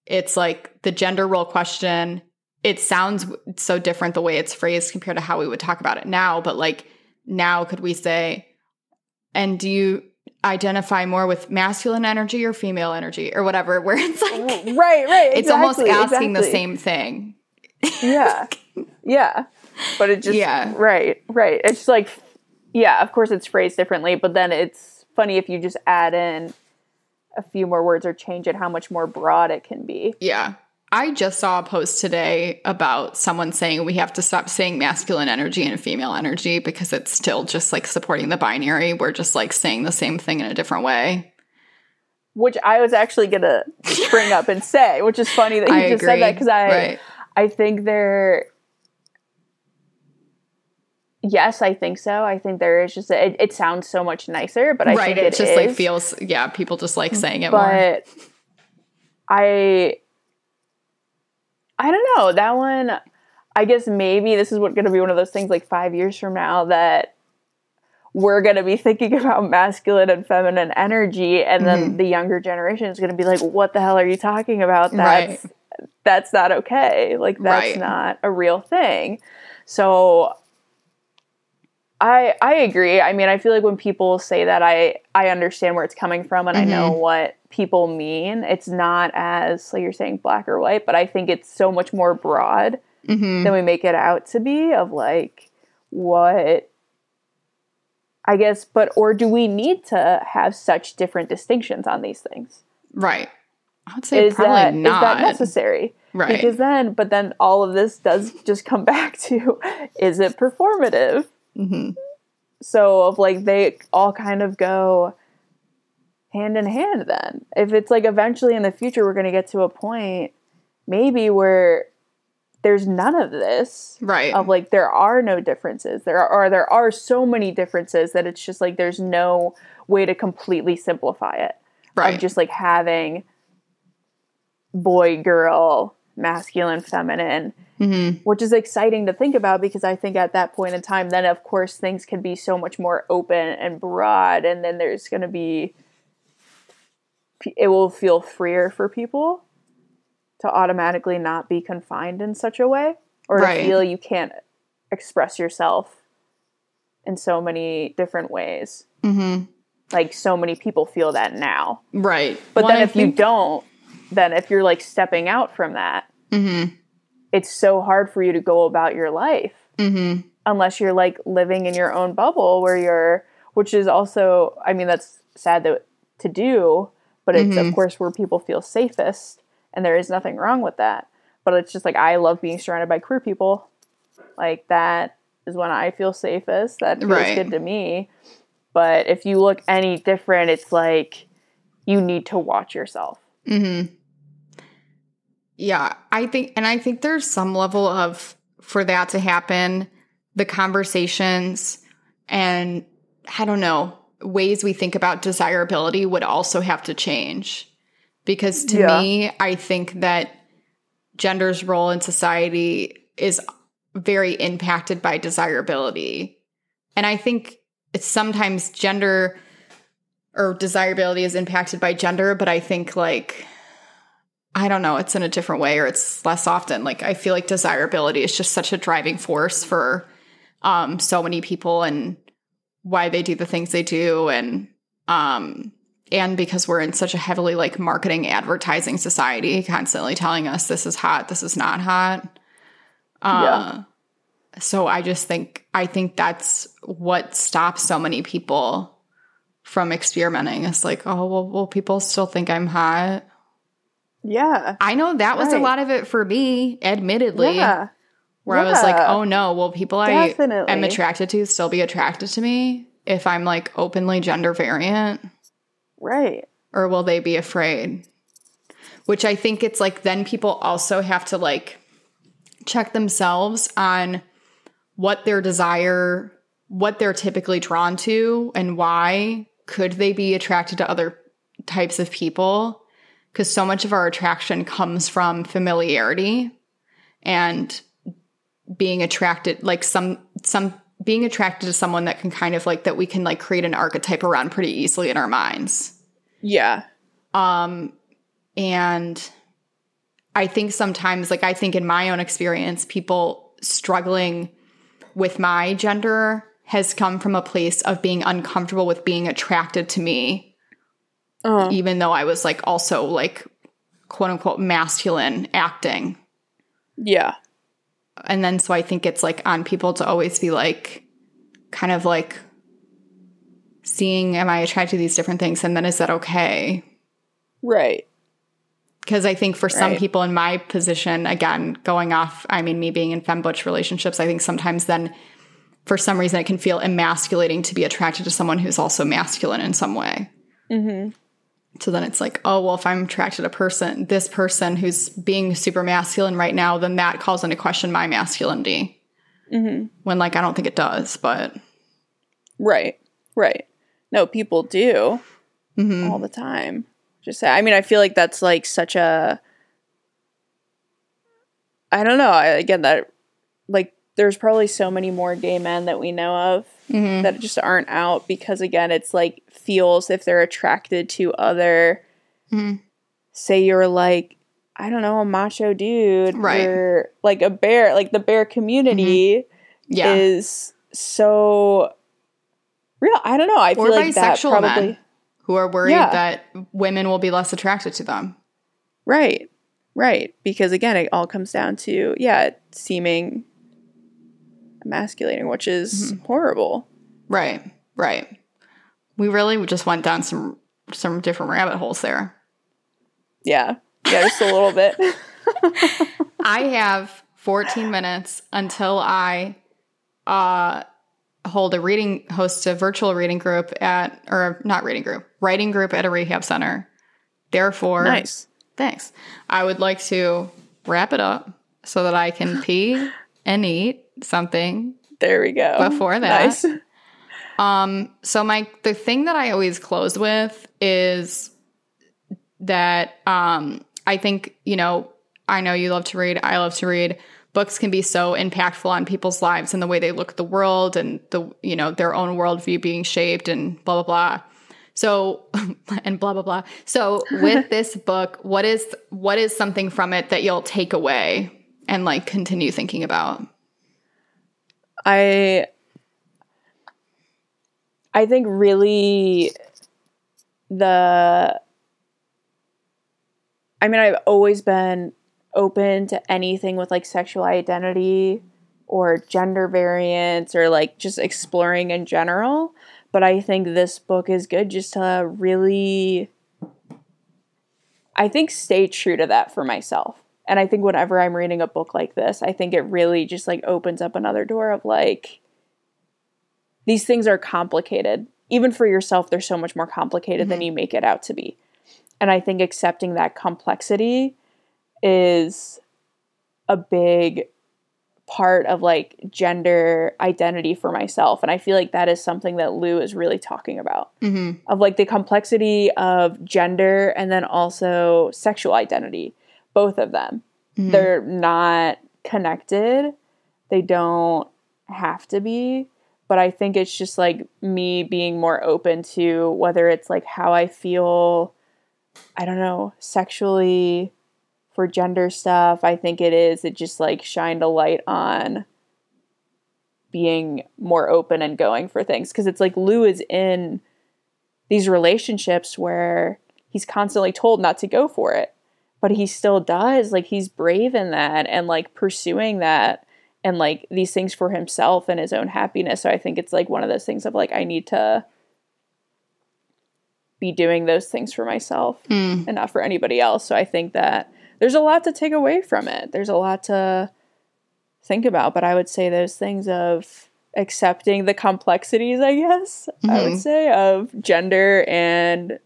it's like the gender role question it sounds so different the way it's phrased compared to how we would talk about it now but like now could we say and do you identify more with masculine energy or female energy? or whatever where it's like oh, right right it's almost exactly, asking the same thing. Yeah yeah but it just Yeah. right right it's like yeah of course it's phrased differently but then it's funny if you just add in a few more words or change it how much more broad it can be. Yeah i just saw a post today about someone saying we have to stop saying masculine energy and female energy because it's still just like supporting the binary we're just like saying the same thing in a different way which I was actually gonna bring up and say, which is funny that you I just agree. said that because I right. I think there. Yes, I think so. I think there is just a, it, it sounds so much nicer, but I right. think It, it just like feels yeah, people just like saying it more. but I I don't know that one. I guess maybe this is what going to be one of those things like five years from now that we're going to be thinking about masculine and feminine energy, and then Mm-hmm. the younger generation is going to be like, "What the hell are you talking about? That's that's not okay. Like that's Right. not a real thing." So I I agree. I mean, I feel like when people say that, I I understand where it's coming from, and I know Mm-hmm. what people mean. It's not as like you're saying black or white, but I think it's so much more broad Mhm. than we make it out to be. Of like what I guess, but or do we need to have such different distinctions on these things? Right. I would say Is probably that is not. that necessary? Right. Because then, but then all of this does just come back to is it performative? hmm So of like they all kind of go hand in hand then. If it's like eventually in the future we're gonna get to a point maybe where there's none of this Right. of like there are no differences. There are or there are so many differences that it's just like there's no way to completely simplify it. right. Of just like having boy, girl, masculine, feminine, hmm which is exciting to think about because I think at that point in time, then of course things can be so much more open and broad, and then there's going to be, it will feel freer for people to automatically not be confined in such a way or Right. to feel you can't express yourself in so many different ways. hmm Like so many people feel that now. Right. But Well, then I if you don't, then if you're like stepping out from that, Mhm. it's so hard for you to go about your life Mhm. unless you're like living in your own bubble where you're which is also I mean that's sad to, to do, but it's Mm-hmm. of course where people feel safest and there is nothing wrong with that. But it's just like I love being surrounded by queer people. Like that is when I feel safest. That feels Right. good to me. But if you look any different, it's like you need to watch yourself. Mm-hmm. Yeah, I think, and I think there's some level of for that to happen, the conversations and I don't know ways we think about desirability would also have to change because to Yeah. me, I think that gender's role in society is very impacted by desirability, and I think it's sometimes gender or desirability is impacted by gender, but I think like I don't know, it's in a different way or it's less often. Like I feel like desirability is just such a driving force for um so many people and why they do the things they do and um and because we're in such a heavily like marketing advertising society constantly telling us this is hot, this is not hot. Uh so I just think I think that's what stops so many people from experimenting. It's like, oh well, well, people still think I'm hot. Yeah. I know that was a lot of it for me, admittedly, Yeah. Where I was like, oh no, will people I am attracted to still be attracted to me if I'm like openly gender variant? Right. Or will they be afraid? Which I think it's like then people also have to like check themselves on what their desire, what they're typically drawn to, and why could they be attracted to other types of people? Because so much of our attraction comes from familiarity and being attracted, like some, some, being attracted to someone that can kind of like that we can like create an archetype around pretty easily in our minds. Yeah. Um, and I think sometimes, like, I think in my own experience, people struggling with my gender has come from a place of being uncomfortable with being attracted to me, Uh, even though I was like also like quote unquote masculine acting. yeah. And then so I think it's like on people to always be like, kind of like seeing, am I attracted to these different things? And then is that okay? Right. because I think for some Right. people in my position, again, going off, I mean, me being in femme butch relationships, I think sometimes then for some reason it can feel emasculating to be attracted to someone who's also masculine in some way. Mm-hmm. So then it's like, oh, well, if I'm attracted to a person, this person who's being super masculine right now, then that calls into question my masculinity. Mm-hmm. When, like, I don't think it does, but Right. Right. No, people do Mhm. all the time. Just say, I mean, I feel like that's like such a. I don't know. I, again, that like there's probably so many more gay men that we know of Mhm. that just aren't out because again, it's like feels if they're attracted to other. Mhm. Say you're like I don't know a macho dude, Right. Or like a bear, like the bear community yeah. is so real. I don't know. I or feel like that probably men who are worried Yeah. that women will be less attracted to them. right, right. Because again, it all comes down to yeah, seeming emasculating, which is Mm-hmm. horrible. Right, right. We really just went down some some different rabbit holes there. Yeah, yeah, just a little bit. I have 14 minutes until I uh, hold a reading, host a virtual reading group at, or not reading group, writing group at a rehab center. Therefore, nice. thanks. I would like to wrap it up so that I can pee and eat something. There we go. Before that. nice. Um, so my the thing that I always close with is that um I think, you know, I know you love to read, I love to read. Books can be so impactful on people's lives and the way they look at the world and the you know, their own worldview being shaped and blah blah blah. So and blah blah blah. So with this book, what is what is something from it that you'll take away and like continue thinking about? I I think really the I mean I've always been open to anything with like sexual identity or gender variance or like just exploring in general, but I think this book is good just to really I think stay true to that for myself. And I think whenever I'm reading a book like this, I think it really just like opens up another door of like these things are complicated. Even for yourself, they're so much more complicated than you make it out to be. And I think accepting that complexity is a big part of like gender identity for myself. And I feel like that is something that Lou is really talking about Mm-hmm. of like the complexity of gender and then also sexual identity, both of them. Mm-hmm. They're not connected. They don't have to be, but I think it's just like me being more open to whether it's like how I feel I don't know, sexually for gender stuff. I think it is it just like shined a light on being more open and going for things because it's like Lou is in these relationships where he's constantly told not to go for it but he still does like he's brave in that and like pursuing that and like these things for himself and his own happiness so i think it's like one of those things of like i need to be doing those things for myself Mm. and not for anybody else so i think that there's a lot to take away from it there's a lot to think about but i would say those things of accepting the complexities i guess i would Mhm. say of gender and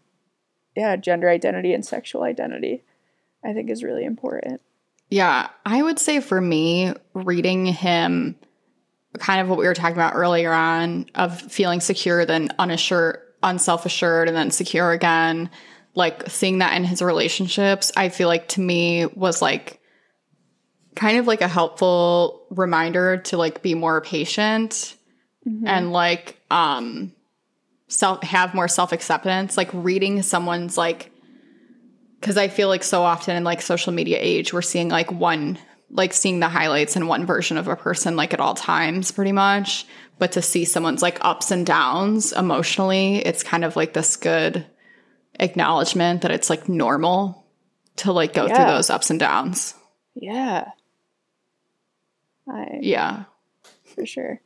yeah gender identity and sexual identity i think is really important Yeah, I would say for me, reading him, kind of what we were talking about earlier on, of feeling secure, then unassured, unself assured, and then secure again, like seeing that in his relationships, I feel like to me was like kind of like a helpful reminder to like be more patient and like um self have more self acceptance. Like reading someone's like because I feel like so often in like social media age, we're seeing like one, like seeing the highlights and one version of a person like at all times, pretty much. But to see someone's like ups and downs emotionally, it's kind of like this good acknowledgement that it's like normal to like go through those ups and downs. yeah i Yeah. for sure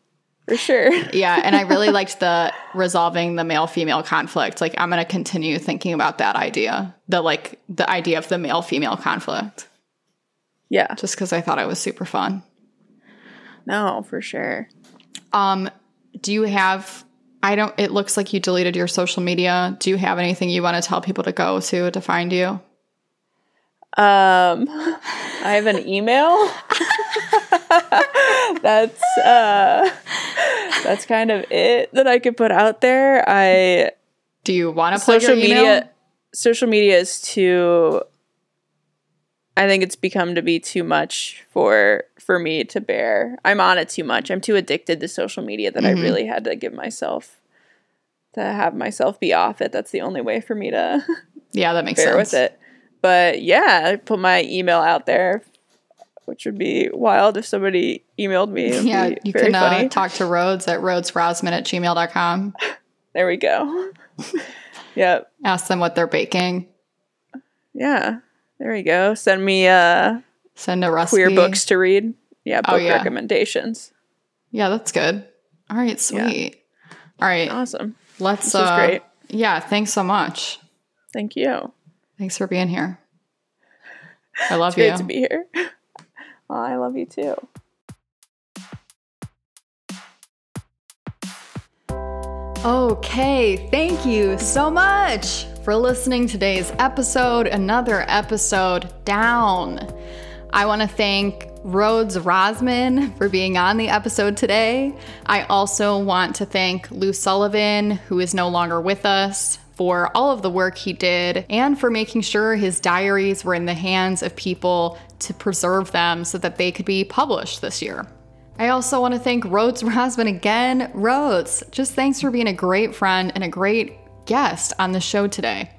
for sure Yeah. And I really liked the resolving the male female conflict. Like, I'm going to continue thinking about that idea, the like the idea of the male female conflict, yeah just because I thought it was super fun. no for sure Um, do you have I don't, it looks like you deleted your social media. Do you have anything you want to tell people to go to to find you? Um, I have an email. that's uh, that's kind of it that I could put out there. I Do you want to social media social media is too I think it's become to be too much for for me to bear. I'm on it too much. I'm too addicted to social media that Mm-hmm. I really had to give myself to have myself be off it. That's the only way for me to Yeah, that makes bear sense. with it. But yeah, I put my email out there, which would be wild if somebody emailed me. It'd Yeah, you can uh, talk to Rhodes at rhodesrosman at gmail.com. there we go. yep. Ask them what they're baking. Yeah. There we go. Send me uh Send a recipe. queer books to read. Yeah, book Oh, yeah. recommendations. Yeah, that's good. All right, sweet. All right, Awesome. let's. This uh, great. Yeah, thanks so much. Thank you. Thanks for being here. I love Great you. Great to be here. Oh, I love you too. Okay, thank you so much for listening to today's episode. Another episode down. I want to thank Rhodes Rosman for being on the episode today. I also want to thank Lou Sullivan, who is no longer with us, for all of the work he did and for making sure his diaries were in the hands of people to preserve them so that they could be published this year. I also want to thank Rhodes Rosman again. Rhodes, just thanks for being a great friend and a great guest on the show today.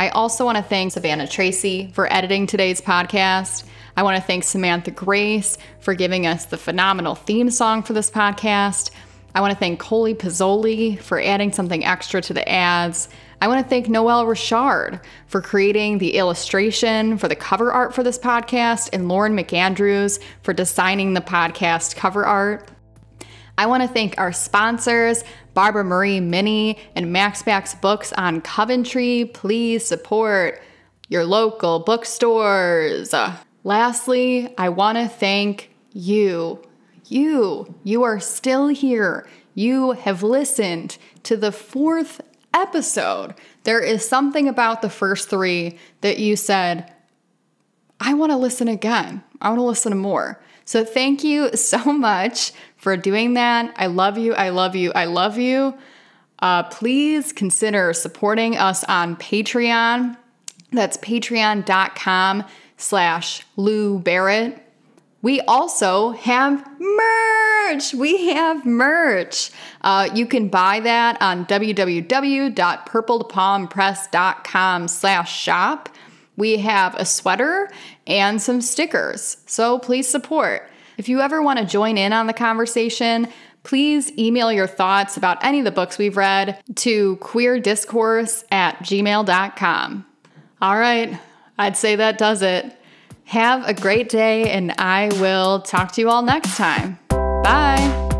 I also want to thank Savannah Tracy for editing today's podcast. I want to thank Samantha Grace for giving us the phenomenal theme song for this podcast. I want to thank Coley Pizzoli for adding something extra to the ads. I want to thank Noelle Richard for creating the illustration for the cover art for this podcast, and Lauren McAndrews for designing the podcast cover art. I want to thank our sponsors, Barbara Marie Mini and Mac's Books on Coventry. Please support your local bookstores. Lastly, I want to thank you. You, you are still here. You have listened to the fourth episode. There is something about the first three that you said, I want to listen again. I want to listen to more. So thank you so much for doing that. I love you. I love you. I love you. Uh, please consider supporting us on Patreon. That's patreon.com slash Lou Barrett. We also have merch. We have merch. Uh, you can buy that on www.purplepalmpress.com slash shop. We have a sweater and some stickers, so please support. If you ever want to join in on the conversation, please email your thoughts about any of the books we've read to queerdiscourse at gmail.com. All right, I'd say that does it. Have a great day, and I will talk to you all next time. Bye.